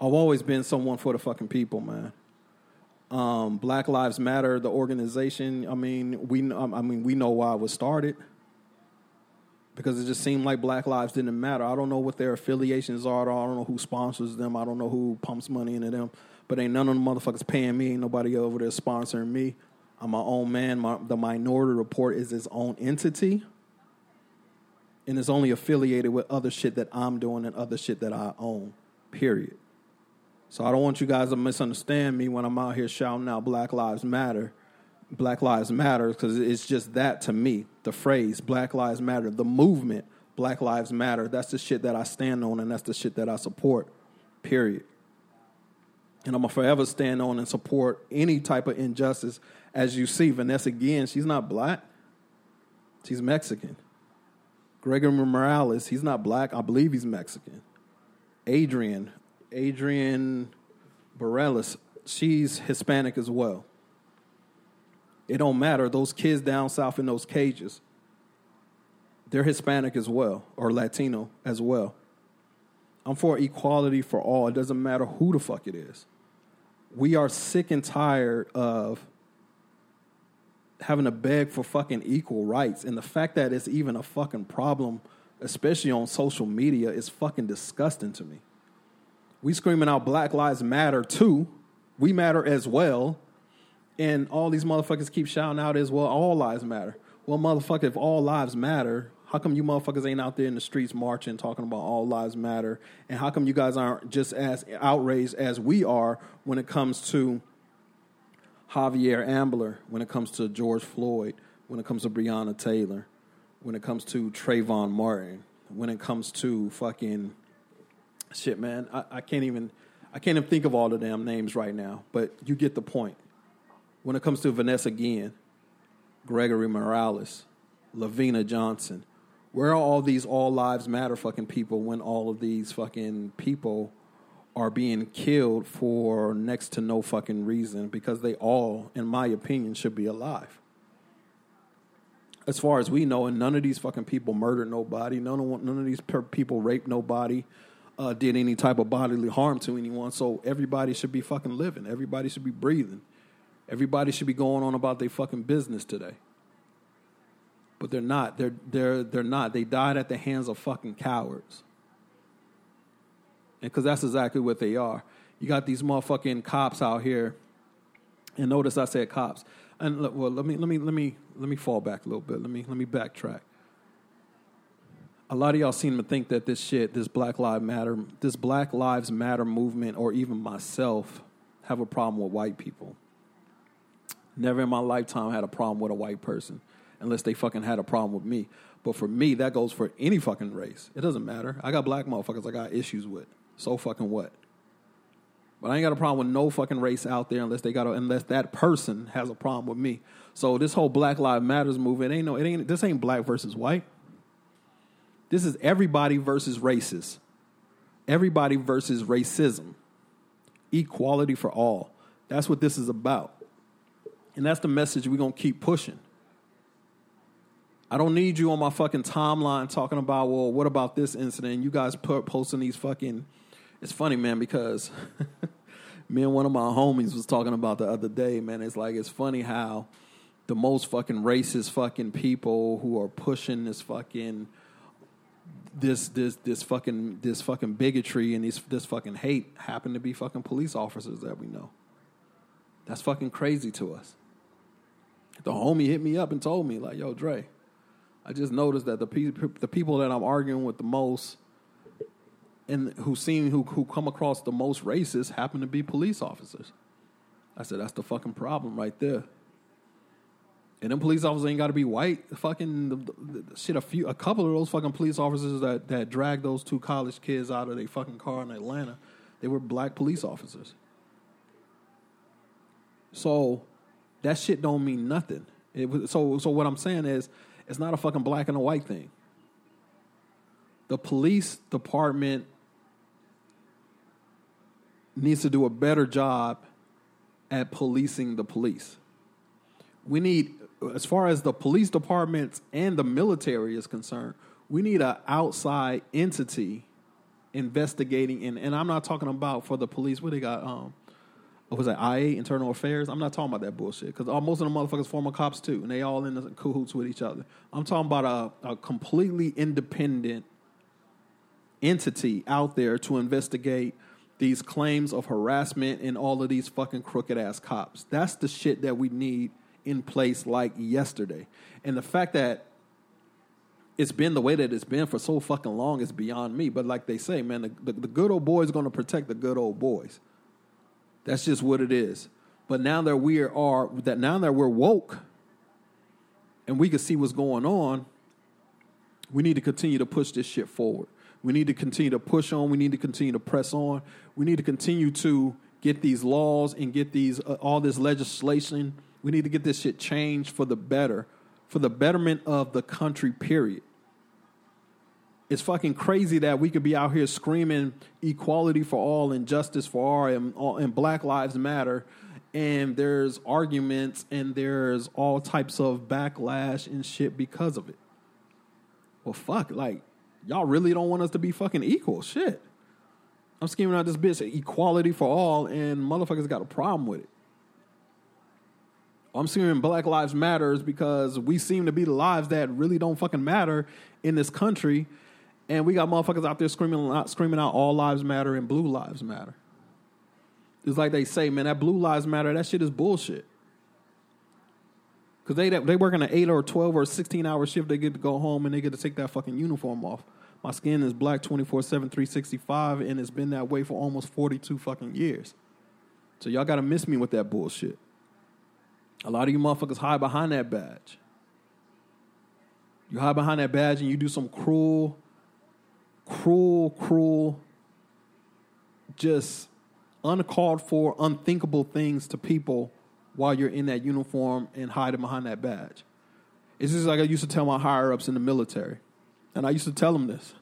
I've always been someone for the fucking people, man. Um, Black Lives Matter, the organization. I mean, we I mean we know why it was started because it just seemed like Black Lives didn't matter. I don't know what their affiliations are. I don't know who sponsors them. I don't know who pumps money into them. But ain't none of the motherfuckers paying me. Ain't nobody over there sponsoring me. I'm my own man. My, the Minority Report is its own entity, and it's only affiliated with other shit that I'm doing and other shit that I own. Period. So I don't want you guys to misunderstand me when I'm out here shouting out Black Lives Matter. Black Lives Matter because it's just that to me. The phrase Black Lives Matter, the movement Black Lives Matter, that's the shit that I stand on and that's the shit that I support. Period. And I'm gonna forever stand on and support any type of injustice. As you see, Vanessa Guillen, she's not black. She's Mexican. Gregory Morales, he's not black. I believe he's Mexican. Adrienne, Adrienne Barillas, she's Hispanic as well. It don't matter. Those kids down south in those cages, they're Hispanic as well, or Latino as well. I'm for equality for all. It doesn't matter who the fuck it is. We are sick and tired of having to beg for fucking equal rights. And the fact that it's even a fucking problem, especially on social media, is fucking disgusting to me. We screaming out Black Lives Matter too. We matter as well. And all these motherfuckers keep shouting out as well, all lives matter. Well, motherfucker, if all lives matter, how come you motherfuckers ain't out there in the streets marching, talking about all lives matter? And how come you guys aren't just as outraged as we are when it comes to Javier Ambler, when it comes to George Floyd, when it comes to Breonna Taylor, when it comes to Trayvon Martin, when it comes to fucking shit, man, I, I can't even I can't even think of all the damn names right now, but you get the point. When it comes to Vanessa Guillen, Gregory Morales, LaVena Johnson, where are all these all lives matter fucking people when all of these fucking people are being killed for next to no fucking reason because they all, in my opinion, should be alive. As far as we know, and none of these fucking people murdered nobody. None of none of these people raped nobody uh, did any type of bodily harm to anyone. So everybody should be fucking living. Everybody should be breathing. Everybody should be going on about their fucking business today. But they're not. They're they're they're not. They died at the hands of fucking cowards. And because that's exactly what they are. You got these motherfucking cops out here. And notice I said cops. And well, let me let me let me let me fall back a little bit. Let me let me backtrack. A lot of y'all seem to think that this shit, this Black Lives Matter, this Black Lives Matter movement, or even myself, have a problem with white people. Never in my lifetime had a problem with a white person, unless they fucking had a problem with me. But for me, that goes for any fucking race. It doesn't matter. I got black motherfuckers I got issues with. So fucking what? But I ain't got a problem with no fucking race out there unless they got a, unless that person has a problem with me. So this whole Black Lives Matters movement ain't no it ain't this ain't black versus white. This is everybody versus races. Everybody versus racism. Equality for all. That's what this is about. And that's the message we're going to keep pushing. I don't need you on my fucking timeline talking about, well, what about this incident? You guys put, posting these fucking. It's funny, man, because me and one of my homies was talking about the other day, man. It's like, it's funny how the most fucking racist fucking people who are pushing this fucking this this this fucking this fucking bigotry and this this fucking hate happen to be fucking police officers that we know. That's fucking crazy to us. The homie hit me up and told me like, "Yo, Dre, I just noticed that the pe- the people that I'm arguing with the most and who seem who who come across the most racist happen to be police officers." I said, "That's the fucking problem right there." And them police officers ain't got to be white. Fucking the, the, the, shit. A few, a couple of those fucking police officers that that dragged those two college kids out of their fucking car in Atlanta, they were black police officers. So that shit don't mean nothing. It, so so what I'm saying is, it's not a fucking black and a white thing. The police department needs to do a better job at policing the police. We need as far as the police departments and the military is concerned, we need an outside entity investigating. And, and I'm not talking about for the police. What they got? Um, what was that? IA Internal Affairs. I'm not talking about that bullshit because most of the motherfuckers former cops too, and they all in the cahoots with each other. I'm talking about a, a completely independent entity out there to investigate these claims of harassment and all of these fucking crooked ass cops. That's the shit that we need in place like yesterday. And the fact that it's been the way that it's been for so fucking long is beyond me. But like they say, man, the, the, the good old boy is going to protect the good old boys. That's just what it is. But now that we are that now that we're woke and we can see what's going on, we need to continue to push this shit forward. We need to continue to push on. We need to continue to press on. We need to continue to get these laws and get these uh, all this legislation we need to get this shit changed for the better, for the betterment of the country, period. It's fucking crazy that we could be out here screaming equality for all and justice for all and, and Black Lives Matter, and there's arguments and there's all types of backlash and shit because of it. Well, fuck, like, y'all really don't want us to be fucking equal. Shit. I'm scheming out this bitch equality for all, and motherfuckers got a problem with it. I'm screaming Black Lives Matters because we seem to be the lives that really don't fucking matter in this country, and we got motherfuckers out there screaming out, screaming out all lives matter and blue lives matter. It's like they say, man, that blue lives matter. That shit is bullshit. Because they they work an eight or twelve or sixteen hour shift. They get to go home and they get to take that fucking uniform off. My skin is black 24 7, 365, and it's been that way for almost 42 fucking years. So y'all gotta miss me with that bullshit. A lot of you motherfuckers hide behind that badge. You hide behind that badge and you do some cruel, cruel, cruel, just uncalled for, unthinkable things to people while you're in that uniform and hiding behind that badge. It's just like I used to tell my higher ups in the military. And I used to tell them this.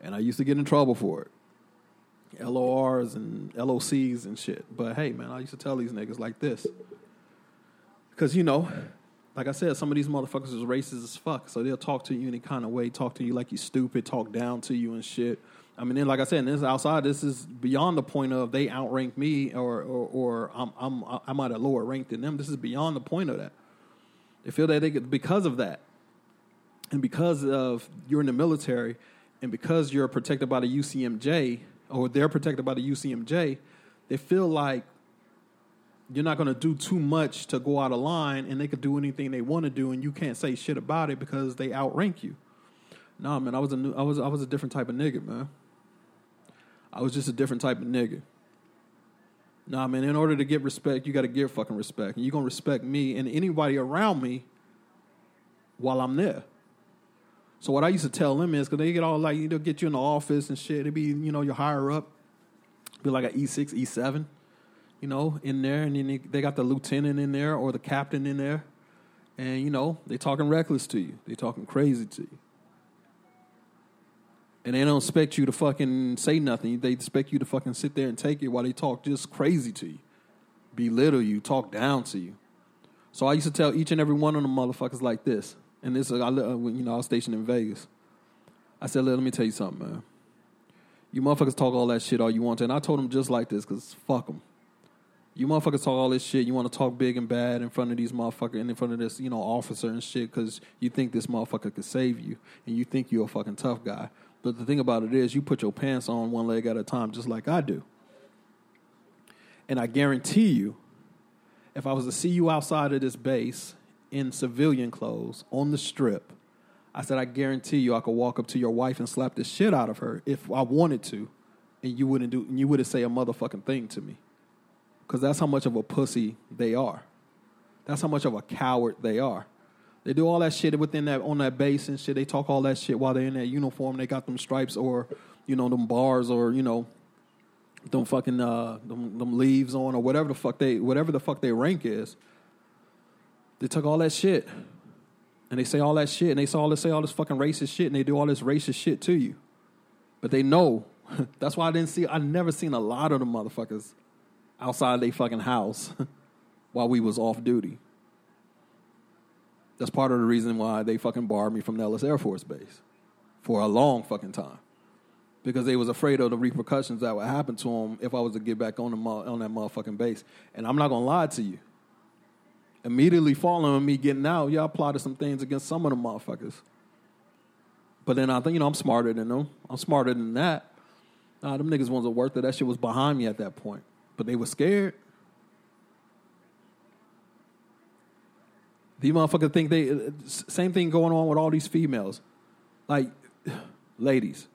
And I used to get in trouble for it. LORs and LOCs and shit. But hey, man, I used to tell these niggas like this. Because, you know, like I said, some of these motherfuckers is racist as fuck. So they'll talk to you any kind of way, talk to you like you stupid, talk down to you and shit. I mean, then like I said, this outside, this is beyond the point of they outrank me or or, or I'm I'm I'm at a lower rank than them. This is beyond the point of that. They feel that they get because of that, and because of you're in the military, and because you're protected by the UCMJ or they're protected by the UCMJ, they feel like you're not going to do too much to go out of line and they could do anything they want to do and you can't say shit about it because they outrank you. Nah, man, I was a new, I was I was a different type of nigga, man. I was just a different type of nigga. Nah, man, in order to get respect, you got to give fucking respect. And you're going to respect me and anybody around me while I'm there. So what I used to tell them is, because they get all like, know, get you in the office and shit. It'd be, you know, you're higher up. Be like an E6, E7, you know, in there. And then they, got the lieutenant in there or the captain in there. And, you know, they talking reckless to you. They talking crazy to you. And they don't expect you to fucking say nothing. They expect you to fucking sit there and take it while they talk just crazy to you, belittle you, talk down to you. So I used to tell each and every one of them motherfuckers like this. And this, I, uh, you know, I was stationed in Vegas. I said, let me tell you something, man. You motherfuckers talk all that shit all you want to. And I told them just like this, because fuck them. You motherfuckers talk all this shit. You want to talk big and bad in front of these motherfuckers and in front of this, you know, officer and shit because you think this motherfucker could save you and you think you're a fucking tough guy. But the thing about it is, you put your pants on one leg at a time, just like I do. And I guarantee you, if I was to see you outside of this base in civilian clothes on the strip, I said, I guarantee you, I could walk up to your wife and slap the shit out of her if I wanted to, and you wouldn't do, and you wouldn't say a motherfucking thing to me, because that's how much of a pussy they are. That's how much of a coward they are. They do all that shit within that on that base and shit. They talk all that shit while they're in that uniform. They got them stripes or you know them bars or you know them fucking uh them, them leaves on or whatever the fuck they whatever the fuck their rank is. They took all that shit and they say all that shit and they say all this say all this fucking racist shit and they do all this racist shit to you. But they know. That's why I didn't see I never seen a lot of the motherfuckers outside their fucking house while we was off duty. That's part of the reason why they fucking barred me from Nellis Air Force Base for a long fucking time. Because they was afraid of the repercussions that would happen to them if I was to get back on the on that motherfucking base. And I'm not gonna lie to you. Immediately following me getting out, y'all plotted some things against some of the motherfuckers. But then I think, you know, I'm smarter than them. I'm smarter than that. Nah, them niggas wasn't worth it. That shit was behind me at that point. But they were scared. These motherfuckers think they same thing going on with all these females. Like, ladies,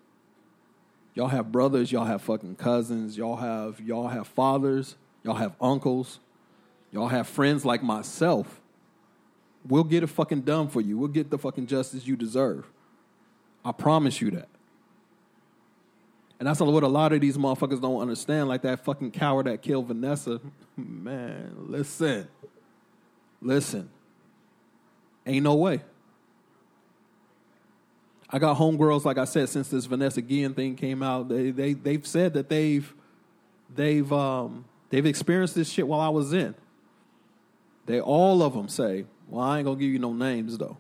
y'all have brothers, y'all have fucking cousins, y'all have y'all have fathers, y'all have uncles, y'all have friends like myself. We'll get it fucking done for you. We'll get the fucking justice you deserve. I promise you that. And that's what a lot of these motherfuckers don't understand. Like that fucking coward that killed Vanessa. Man, listen. Listen. Ain't no way. I got homegirls, like I said, since this Vanessa Guillen thing came out, they they they've said that they've they've um they've experienced this shit while I was in. They all of them say, "Well, I ain't gonna give you no names though.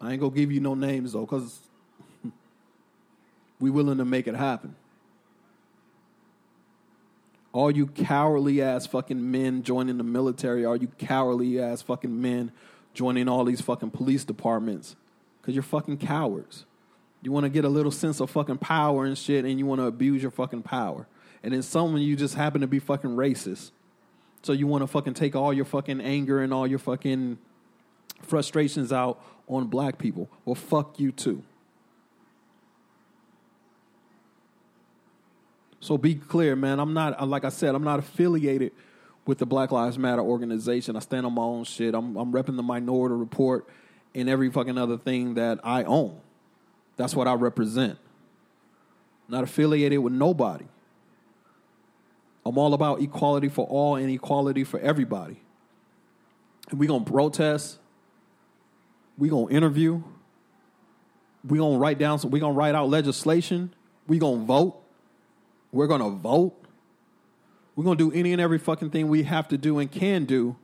I ain't gonna give you no names though, cause we willing to make it happen." All you cowardly ass fucking men joining the military, all you cowardly ass fucking men joining all these fucking police departments because you're fucking cowards. You want to get a little sense of fucking power and shit, and you want to abuse your fucking power. And then some of you just happen to be fucking racist. So you want to fucking take all your fucking anger and all your fucking frustrations out on black people. Well, fuck you too. So be clear, man. I'm not, uh, like I said, I'm not affiliated with the Black Lives Matter organization. I stand on my own shit. I'm, I'm repping the Minority Report and every fucking other thing that I own. That's what I represent. Not affiliated with nobody. I'm all about equality for all and equality for everybody. And we gonna protest. We gonna interview. We gonna write down. We gonna write out legislation. We gonna vote. We're gonna vote. We're going to do any and every fucking thing we have to do and can do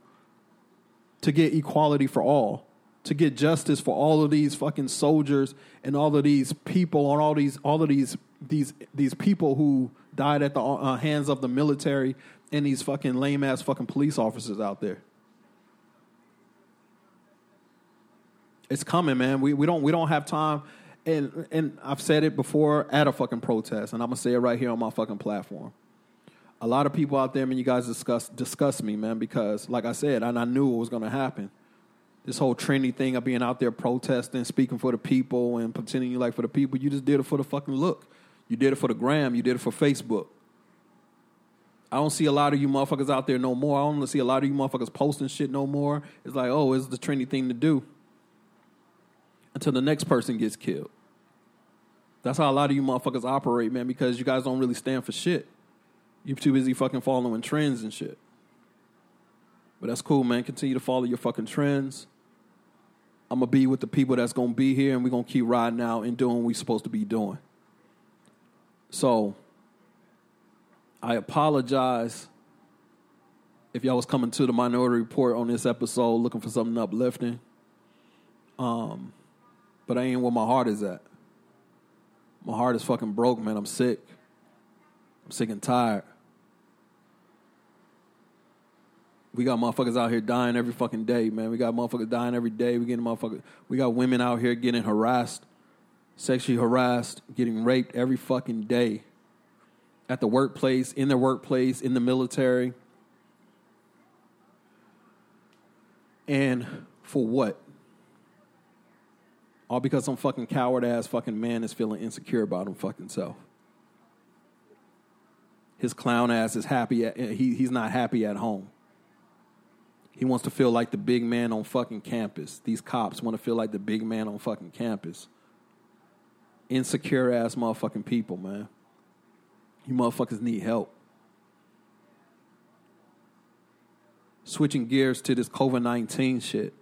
to get equality for all, to get justice for all of these fucking soldiers and all of these people and all these all of these these these people who died at the uh, hands of the military and these fucking lame ass fucking police officers out there. It's coming, man. We we don't we don't have time. And and I've said it before at a fucking protest, and I'm gonna say it right here on my fucking platform a lot of people out there, man, you guys discuss discuss me, man, because like I said, and I knew it was to happen. this whole trendy thing of being out there protesting, speaking for the people, and pretending you like for the people. You just did it for the fucking look. You did it for the gram. You did it for Facebook. I don't see a lot of you motherfuckers out there no more. I don't see a lot of you motherfuckers posting shit no more. It's like, oh, it's the trendy thing to do. Until the next person gets killed. That's how a lot of you motherfuckers operate, man, because you guys don't really stand for shit. You're too busy fucking following trends and shit. But that's cool, man. Continue to follow your fucking trends. I'm gonna be with the people that's gonna be here, and we're gonna keep riding out and doing what we're supposed to be doing. So, I apologize if y'all was coming to the Minority Report on this episode looking for something uplifting. Um, but I ain't where my heart is at. My heart is fucking broke, man. I'm sick. I'm sick and tired. We got motherfuckers out here dying every fucking day, man. We got motherfuckers dying every day. We getting motherfuckers. We got women out here getting harassed, sexually harassed, getting raped every fucking day. At the workplace, in their workplace, in the military. And for what? All because some fucking coward ass fucking man is feeling insecure about him fucking self. His clown ass is happy at, eh, he, he's not happy at home. He wants to feel like the big man on fucking campus. These cops want to feel like the big man on fucking campus. Insecure ass motherfucking people, man. You motherfuckers need help. Switching gears to this COVID 19 shit.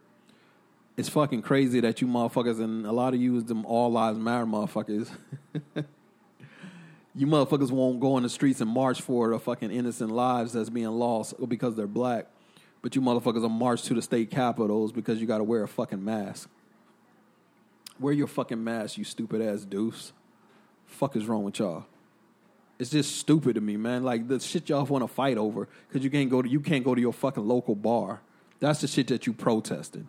It's fucking crazy that you motherfuckers, and a lot of you is them all lives matter motherfuckers. you motherfuckers won't go in the streets and march for the fucking innocent lives that's being lost because they're black. But you motherfuckers will march to the state capitals because you got to wear a fucking mask. Wear your fucking mask, you stupid ass deuce. Fuck is wrong with y'all? It's just stupid to me, man. Like the shit y'all want to fight over because you can't go to you can't go to your fucking local bar. That's the shit that you protested.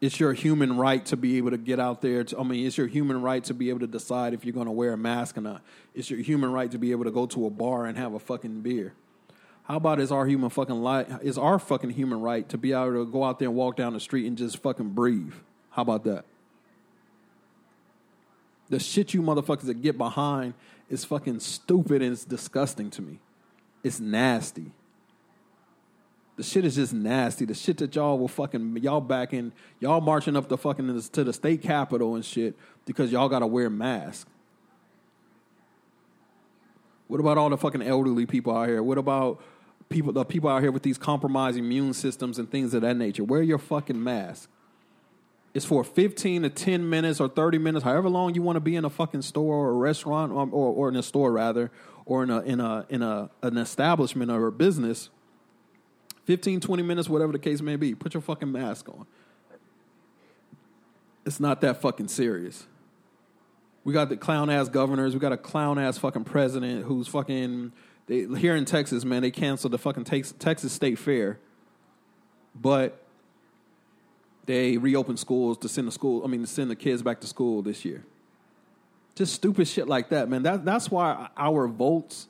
It's your human right to be able to get out there. To, I mean, it's your human right to be able to decide if you're going to wear a mask or not. It's your human right to be able to go to a bar and have a fucking beer. How about is our human fucking right is our fucking human right to be able to go out there and walk down the street and just fucking breathe? How about that? The shit you motherfuckers that get behind is fucking stupid and it's disgusting to me. It's nasty. The shit is just nasty. The shit that y'all will fucking y'all backing y'all marching up the fucking to the state capitol and shit because y'all gotta wear masks. What about all the fucking elderly people out here? What about people the people out here with these compromised immune systems and things of that nature. Wear your fucking mask. It's for 15 to 10 minutes or 30 minutes, however long you want to be in a fucking store or a restaurant or, or, or in a store rather, or in a in a in a an establishment or a business. 15, 20 minutes, whatever the case may be. Put your fucking mask on. It's not that fucking serious. We got the clown ass governors. We got a clown ass fucking president who's fucking they, here in Texas, man, they canceled the fucking Texas State Fair, but they reopened schools to send the school. I mean, to send the kids back to school this year. Just stupid shit like that, man. That that's why our votes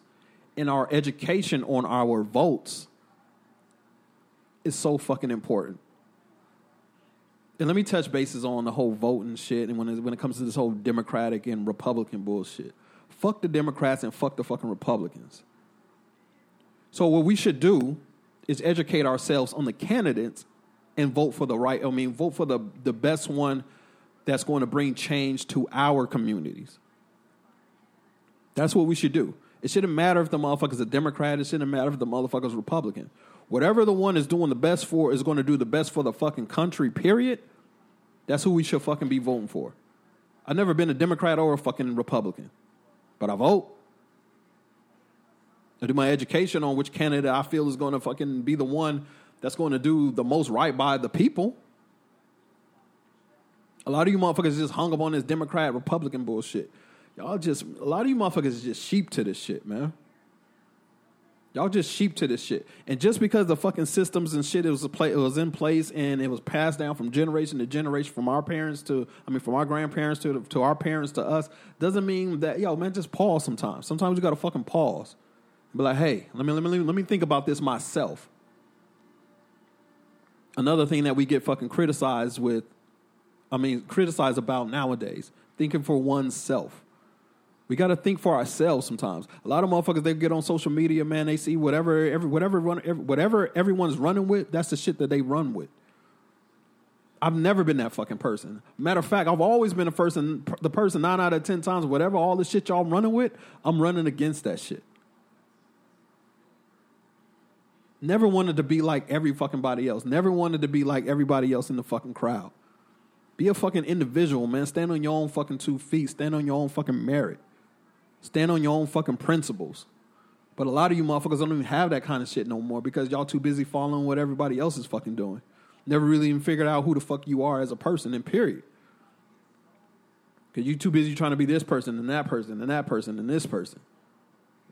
and our education on our votes is so fucking important. And let me touch bases on the whole voting shit, and when it, when it comes to this whole Democratic and Republican bullshit, fuck the Democrats and fuck the fucking Republicans. So what we should do is educate ourselves on the candidates and vote for the right. I mean, vote for the the best one that's going to bring change to our communities. That's what we should do. It shouldn't matter if the motherfucker's a Democrat. It shouldn't matter if the motherfucker's Republican. Whatever the one is doing the best for is going to do the best for the fucking country. Period. That's who we should fucking be voting for. I've never been a Democrat or a fucking Republican, but I vote. I do my education on which candidate I feel is going to fucking be the one that's going to do the most right by the people. A lot of you motherfuckers just hung up on this Democrat Republican bullshit. Y'all just a lot of you motherfuckers just sheep to this shit, man. Y'all just sheep to this shit. And just because the fucking systems and shit it was a play, it was in place and it was passed down from generation to generation from our parents to I mean from our grandparents to to our parents to us doesn't mean that yo man just pause sometimes. Sometimes you got to fucking pause. Be like, hey, let me, let me let me think about this myself. another thing that we get fucking criticized with, I mean, criticized about nowadays, thinking for oneself. We got to think for ourselves sometimes. A lot of motherfuckers they get on social media, man. They see whatever, every, whatever, run, every, whatever everyone's running with. That's the shit that they run with. I've never been that fucking person. Matter of fact, I've always been a person, the person nine out of ten times, whatever all the shit y'all running with, I'm running against that shit. Never wanted to be like every fucking body else. Never wanted to be like everybody else in the fucking crowd. Be a fucking individual, man. Stand on your own fucking two feet. Stand on your own fucking merit. Stand on your own fucking principles. But a lot of you motherfuckers don't even have that kind of shit no more because y'all too busy following what everybody else is fucking doing. Never really even figured out who the fuck you are as a person, and period. Because you too busy trying to be this person and that person and that person and this person.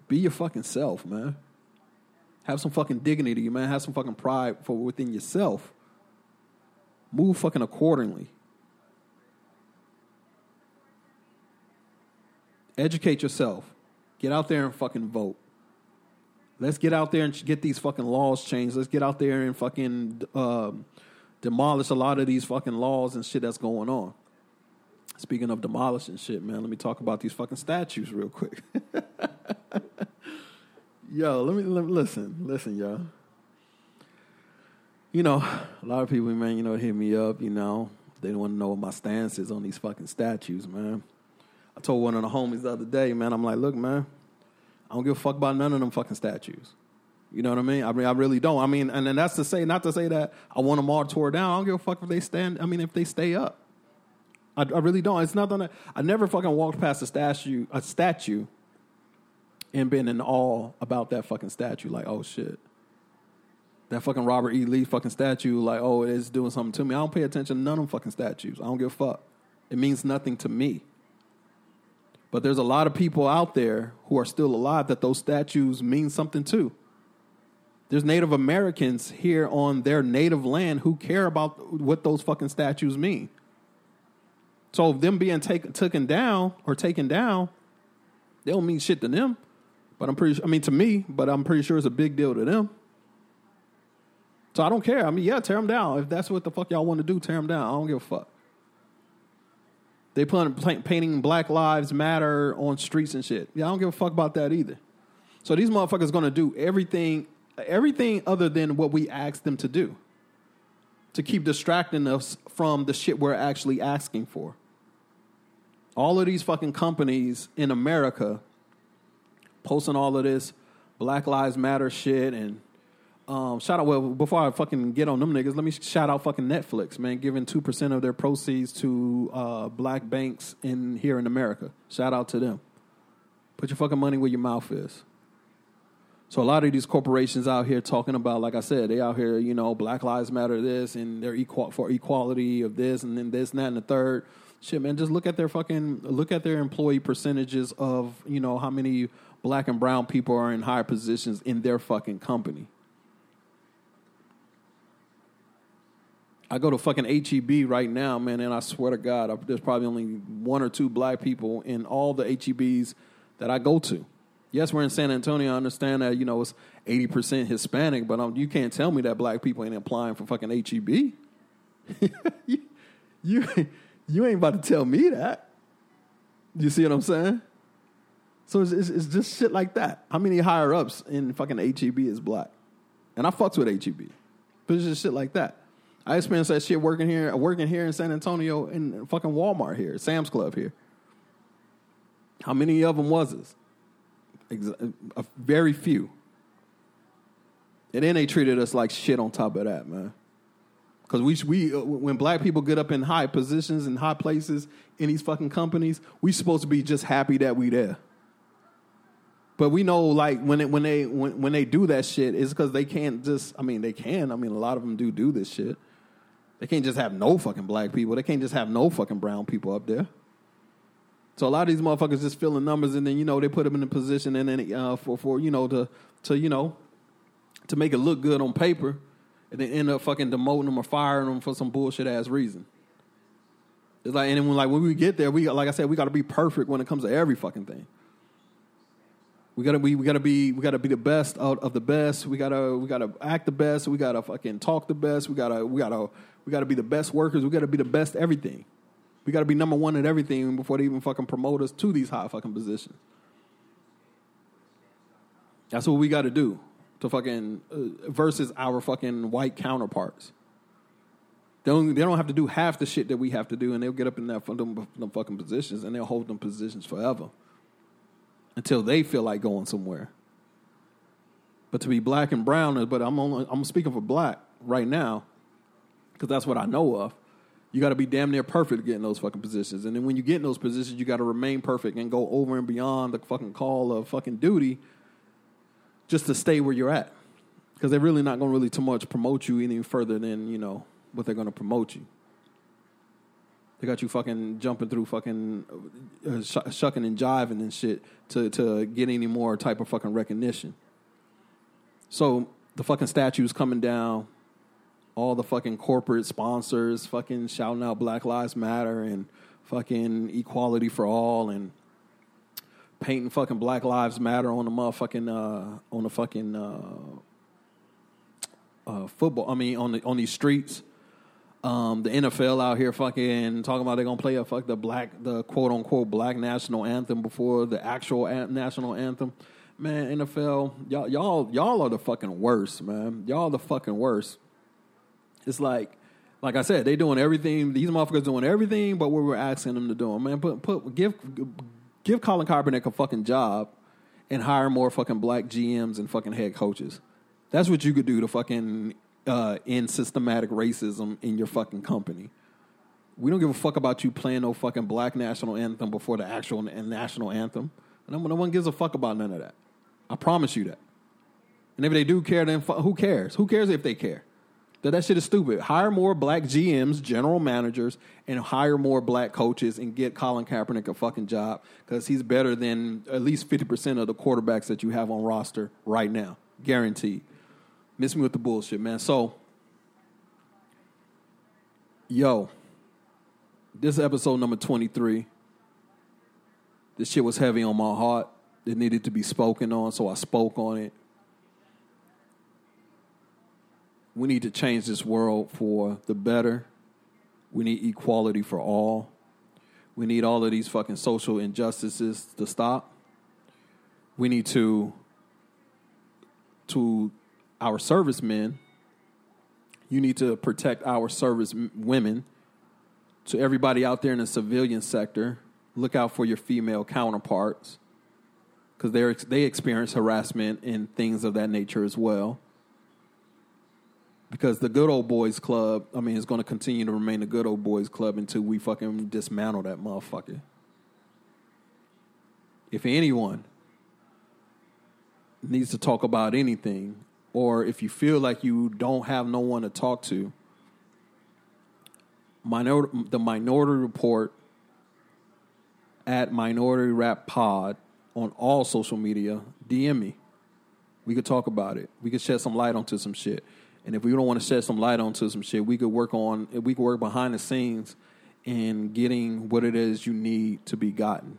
Be your fucking self, man. Have some fucking dignity, man. Have some fucking pride for within yourself. Move fucking accordingly. Educate yourself. Get out there and fucking vote. Let's get out there and get these fucking laws changed. Let's get out there and fucking um, demolish a lot of these fucking laws and shit that's going on. Speaking of demolishing shit, man, let me talk about these fucking statues real quick. yo, let me, let me listen, listen, yo. You know, a lot of people, man, you know, hit me up. You know, they want to know what my stance is on these fucking statues, man. I told one of the homies the other day, man, I'm like, look, man, I don't give a fuck about none of them fucking statues. You know what I mean? I mean, I really don't. I mean, and then that's to say, not to say that I want them all tore down. I don't give a fuck if they stand. I mean, if they stay up, I, I really don't. It's nothing. That, I never fucking walked past a statue, a statue, and been in awe about that fucking statue. Like, oh shit, that fucking Robert E. Lee fucking statue. Like, oh, it's doing something to me. I don't pay attention to none of them fucking statues. I don't give a fuck. It means nothing to me. But there's a lot of people out there who are still alive that those statues mean something to. There's Native Americans here on their native land who care about what those fucking statues mean. So them being taken taken down or taken down, they don't mean shit to them. But I'm pretty I mean to me, but I'm pretty sure it's a big deal to them. So I don't care. I mean, yeah, tear them down. If that's what the fuck y'all want to do, tear them down. I don't give a fuck. They put painting Black Lives Matter on streets and shit. Yeah, I don't give a fuck about that either. So these motherfuckers gonna do everything, everything other than what we asked them to do, to keep distracting us from the shit we're actually asking for. All of these fucking companies in America posting all of this Black Lives Matter shit and um, shout out. Well, before I fucking get on them niggas, let me shout out fucking Netflix, man, giving two percent of their proceeds to uh, black banks in here in America. Shout out to them. Put your fucking money where your mouth is. So a lot of these corporations out here talking about, like I said, they out here, you know, Black Lives Matter this and they're equal for equality of this and then this and that and the third. Shit, man, just look at their fucking look at their employee percentages of, you know, how many black and brown people are in higher positions in their fucking company. I go to fucking HEB right now, man, and I swear to God, there's probably only one or two black people in all the HEBs that I go to. Yes, we're in San Antonio. I understand that you know it's eighty percent Hispanic, but um, you can't tell me that black people ain't applying for fucking HEB. you, you you ain't about to tell me that. You see what I'm saying? So it's, it's, it's just shit like that. How many higher ups in fucking HEB is black? And I fucks with HEB, but it's just shit like that. I experienced that shit working here, working here in San Antonio in fucking Walmart here, Sam's Club here. How many of them was this? A very few. And then they treated us like shit on top of that, man. Because we, we, uh, when black people get up in high positions and high places in these fucking companies, we supposed to be just happy that we there. But we know, like when it, when they when, when they do that shit, it's because they can't just. I mean, they can. I mean, a lot of them do do this shit. They can't just have no fucking black people. They can't just have no fucking brown people up there. So a lot of these motherfuckers just filling numbers, and then you know they put them in a position, and then uh, for for you know to to you know to make it look good on paper, and then end up fucking demoting them or firing them for some bullshit ass reason. It's like and then when like when we get there, we like I said, we got to be perfect when it comes to every fucking thing. We gotta be, we gotta be, we gotta be the best out of the best. We gotta, we gotta act the best. We gotta fucking talk the best. We gotta, we gotta, we gotta be the best workers. We gotta be the best everything. We gotta be number one at everything before they even fucking promote us to these high fucking positions. That's what we gotta do to fucking uh, versus our fucking white counterparts. They don't, they don't have to do half the shit that we have to do, and they'll get up in that them, them fucking positions, and they'll hold them positions forever until they feel like going somewhere. But to be black and brown, but I'm only I'm speaking for black right now because that's what I know of. You got to be damn near perfect to get in those fucking positions, and then when you get in those positions, you got to remain perfect and go over and beyond the fucking call of fucking duty just to stay where you're at because they're really not going to really too much promote you any further than you know what they're going to promote you. They got you fucking jumping through fucking uh, sh- shucking and jiving and shit to to get any more type of fucking recognition. So the fucking statues coming down, all the fucking corporate sponsors fucking shouting out Black Lives Matter and fucking equality for all and painting fucking Black Lives Matter on the motherfucking uh, on the fucking uh, uh, football. I mean on the on these streets um, the NFL out here fucking talking about they're gonna play a fuck the black the quote unquote black national anthem before the actual national anthem. Man, NFL, y'all y'all y'all are the fucking worst, man. Y'all the fucking worst. It's like like I said, they doing everything. These motherfuckers doing everything, but what we're asking them to do. Man, put put give give Colin Kaepernick a fucking job and hire more fucking black GMs and fucking head coaches. That's what you could do to fucking uh, in systematic racism in your fucking company. We don't give a fuck about you playing no fucking black national anthem before the actual national anthem. No, no one gives a fuck about none of that. I promise you that. And if they do care, then who cares? Who cares if they care? That that shit is stupid. Hire more black GMs, general managers, and hire more black coaches and get Colin Kaepernick a fucking job because he's better than at least fifty percent of the quarterbacks that you have on roster right now, guaranteed. Miss me with the bullshit, man. So, yo, this episode number 23. This shit was heavy on my heart. It needed to be spoken on, so I spoke on it. We need to change this world for the better. We need equality for all. We need all of these fucking social injustices to stop. We need to to our servicemen, you need to protect our service women. To everybody out there in the civilian sector, look out for your female counterparts because they they experience harassment and things of that nature as well. Because the good old boys club, I mean, is going to continue to remain the good old boys club until we fucking dismantle that motherfucker. If anyone needs to talk about anything, or if you feel like you don't have no one to talk to, minority, the Minority Report at Minority Rap Pod on all social media, DM me. We could talk about it. We could shed some light onto some shit. And if we don't want to shed some light onto some shit, we could work on we could work behind the scenes in getting what it is you need to be gotten.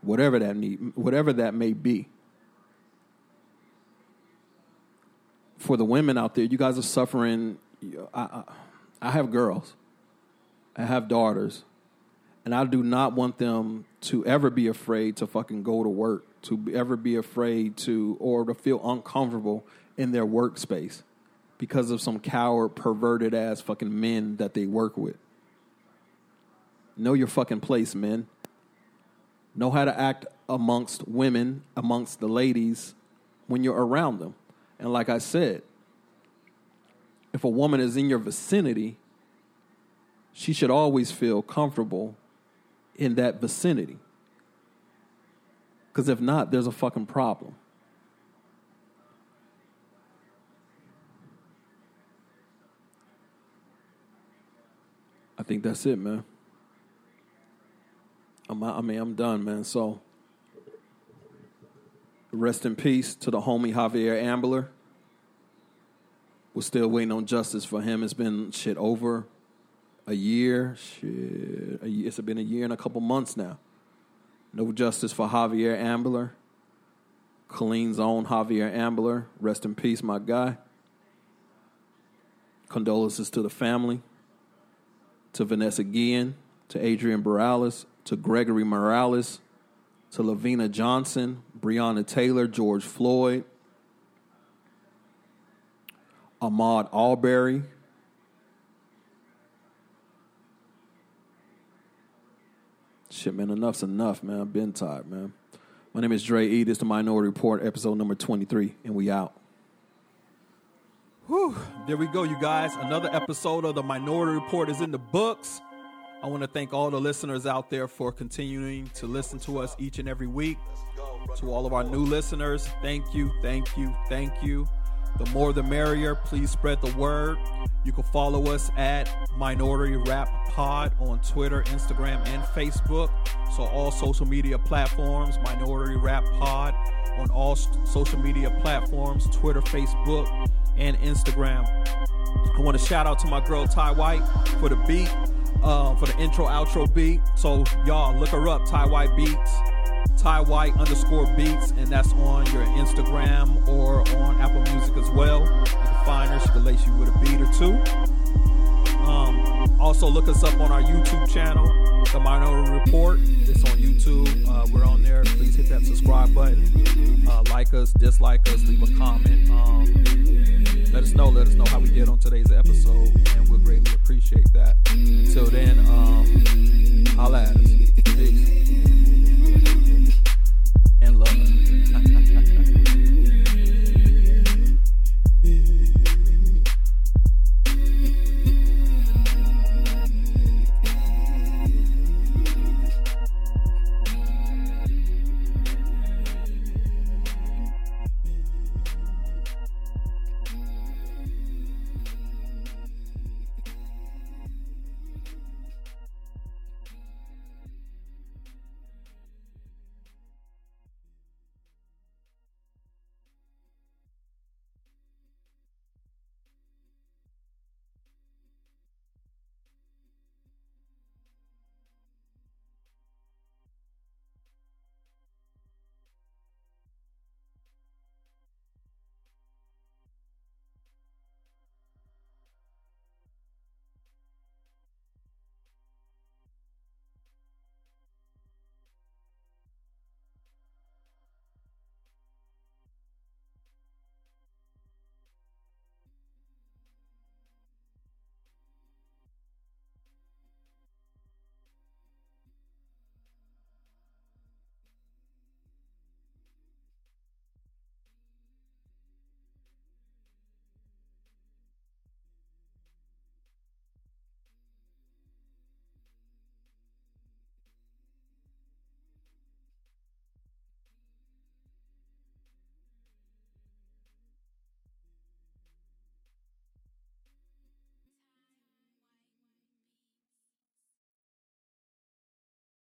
Whatever that need whatever that may be. For the women out there, you guys are suffering. I, I, I have girls, I have daughters, and I do not want them to ever be afraid to fucking go to work, to ever be afraid to, or to feel uncomfortable in their workspace because of some coward, perverted ass fucking men that they work with. Know your fucking place, men. Know how to act amongst women, amongst the ladies when you're around them. And like I said, if a woman is in your vicinity, she should always feel comfortable in that vicinity. Because if not, there's a fucking problem. I think that's it, man. I'm, I mean, I'm done, man. So. Rest in peace to the homie Javier Ambler. We're still waiting on justice for him. It's been shit over a year. Shit, it's been a year and a couple months now. No justice for Javier Ambler. Killeen's own Javier Ambler, rest in peace, my guy. Condolences to the family, to Vanessa Guillen, to Adrian Morales, to Gregory Morales, to LaVena Johnson, Breonna Taylor, George Floyd, Ahmaud Arbery, Shit, man, enough's enough, man. I've been tired, man. My name is Dre E. This is the Minority Report, episode number 23, and we out. Whew. There we go, you guys. Another episode of the Minority Report is in the books. I want to thank all the listeners out there for continuing to listen to us each and every week. To all of our new listeners, thank you, thank you, thank you. The more the merrier. Please spread the word. You can follow us at Minority Rap Pod on Twitter, Instagram, and Facebook. So, all social media platforms, Minority Rap Pod on all social media platforms Twitter, Facebook, and Instagram. I want to shout out to my girl Ty White for the beat, uh, for the intro, outro beat. So, y'all look her up, Ty White Beats. Ty White underscore beats, and that's on your Instagram or on Apple Music as well. You can find her, she can lace you with a beat or two. Also, look us up on our YouTube channel, The Minority Report. It's on YouTube. Uh, we're on there. Please hit that subscribe button. Uh, like us, dislike us, leave a comment. Um, let us know. Let us know how we did on today's episode, and we'll greatly appreciate that. Until then, um, holla at us. Peace.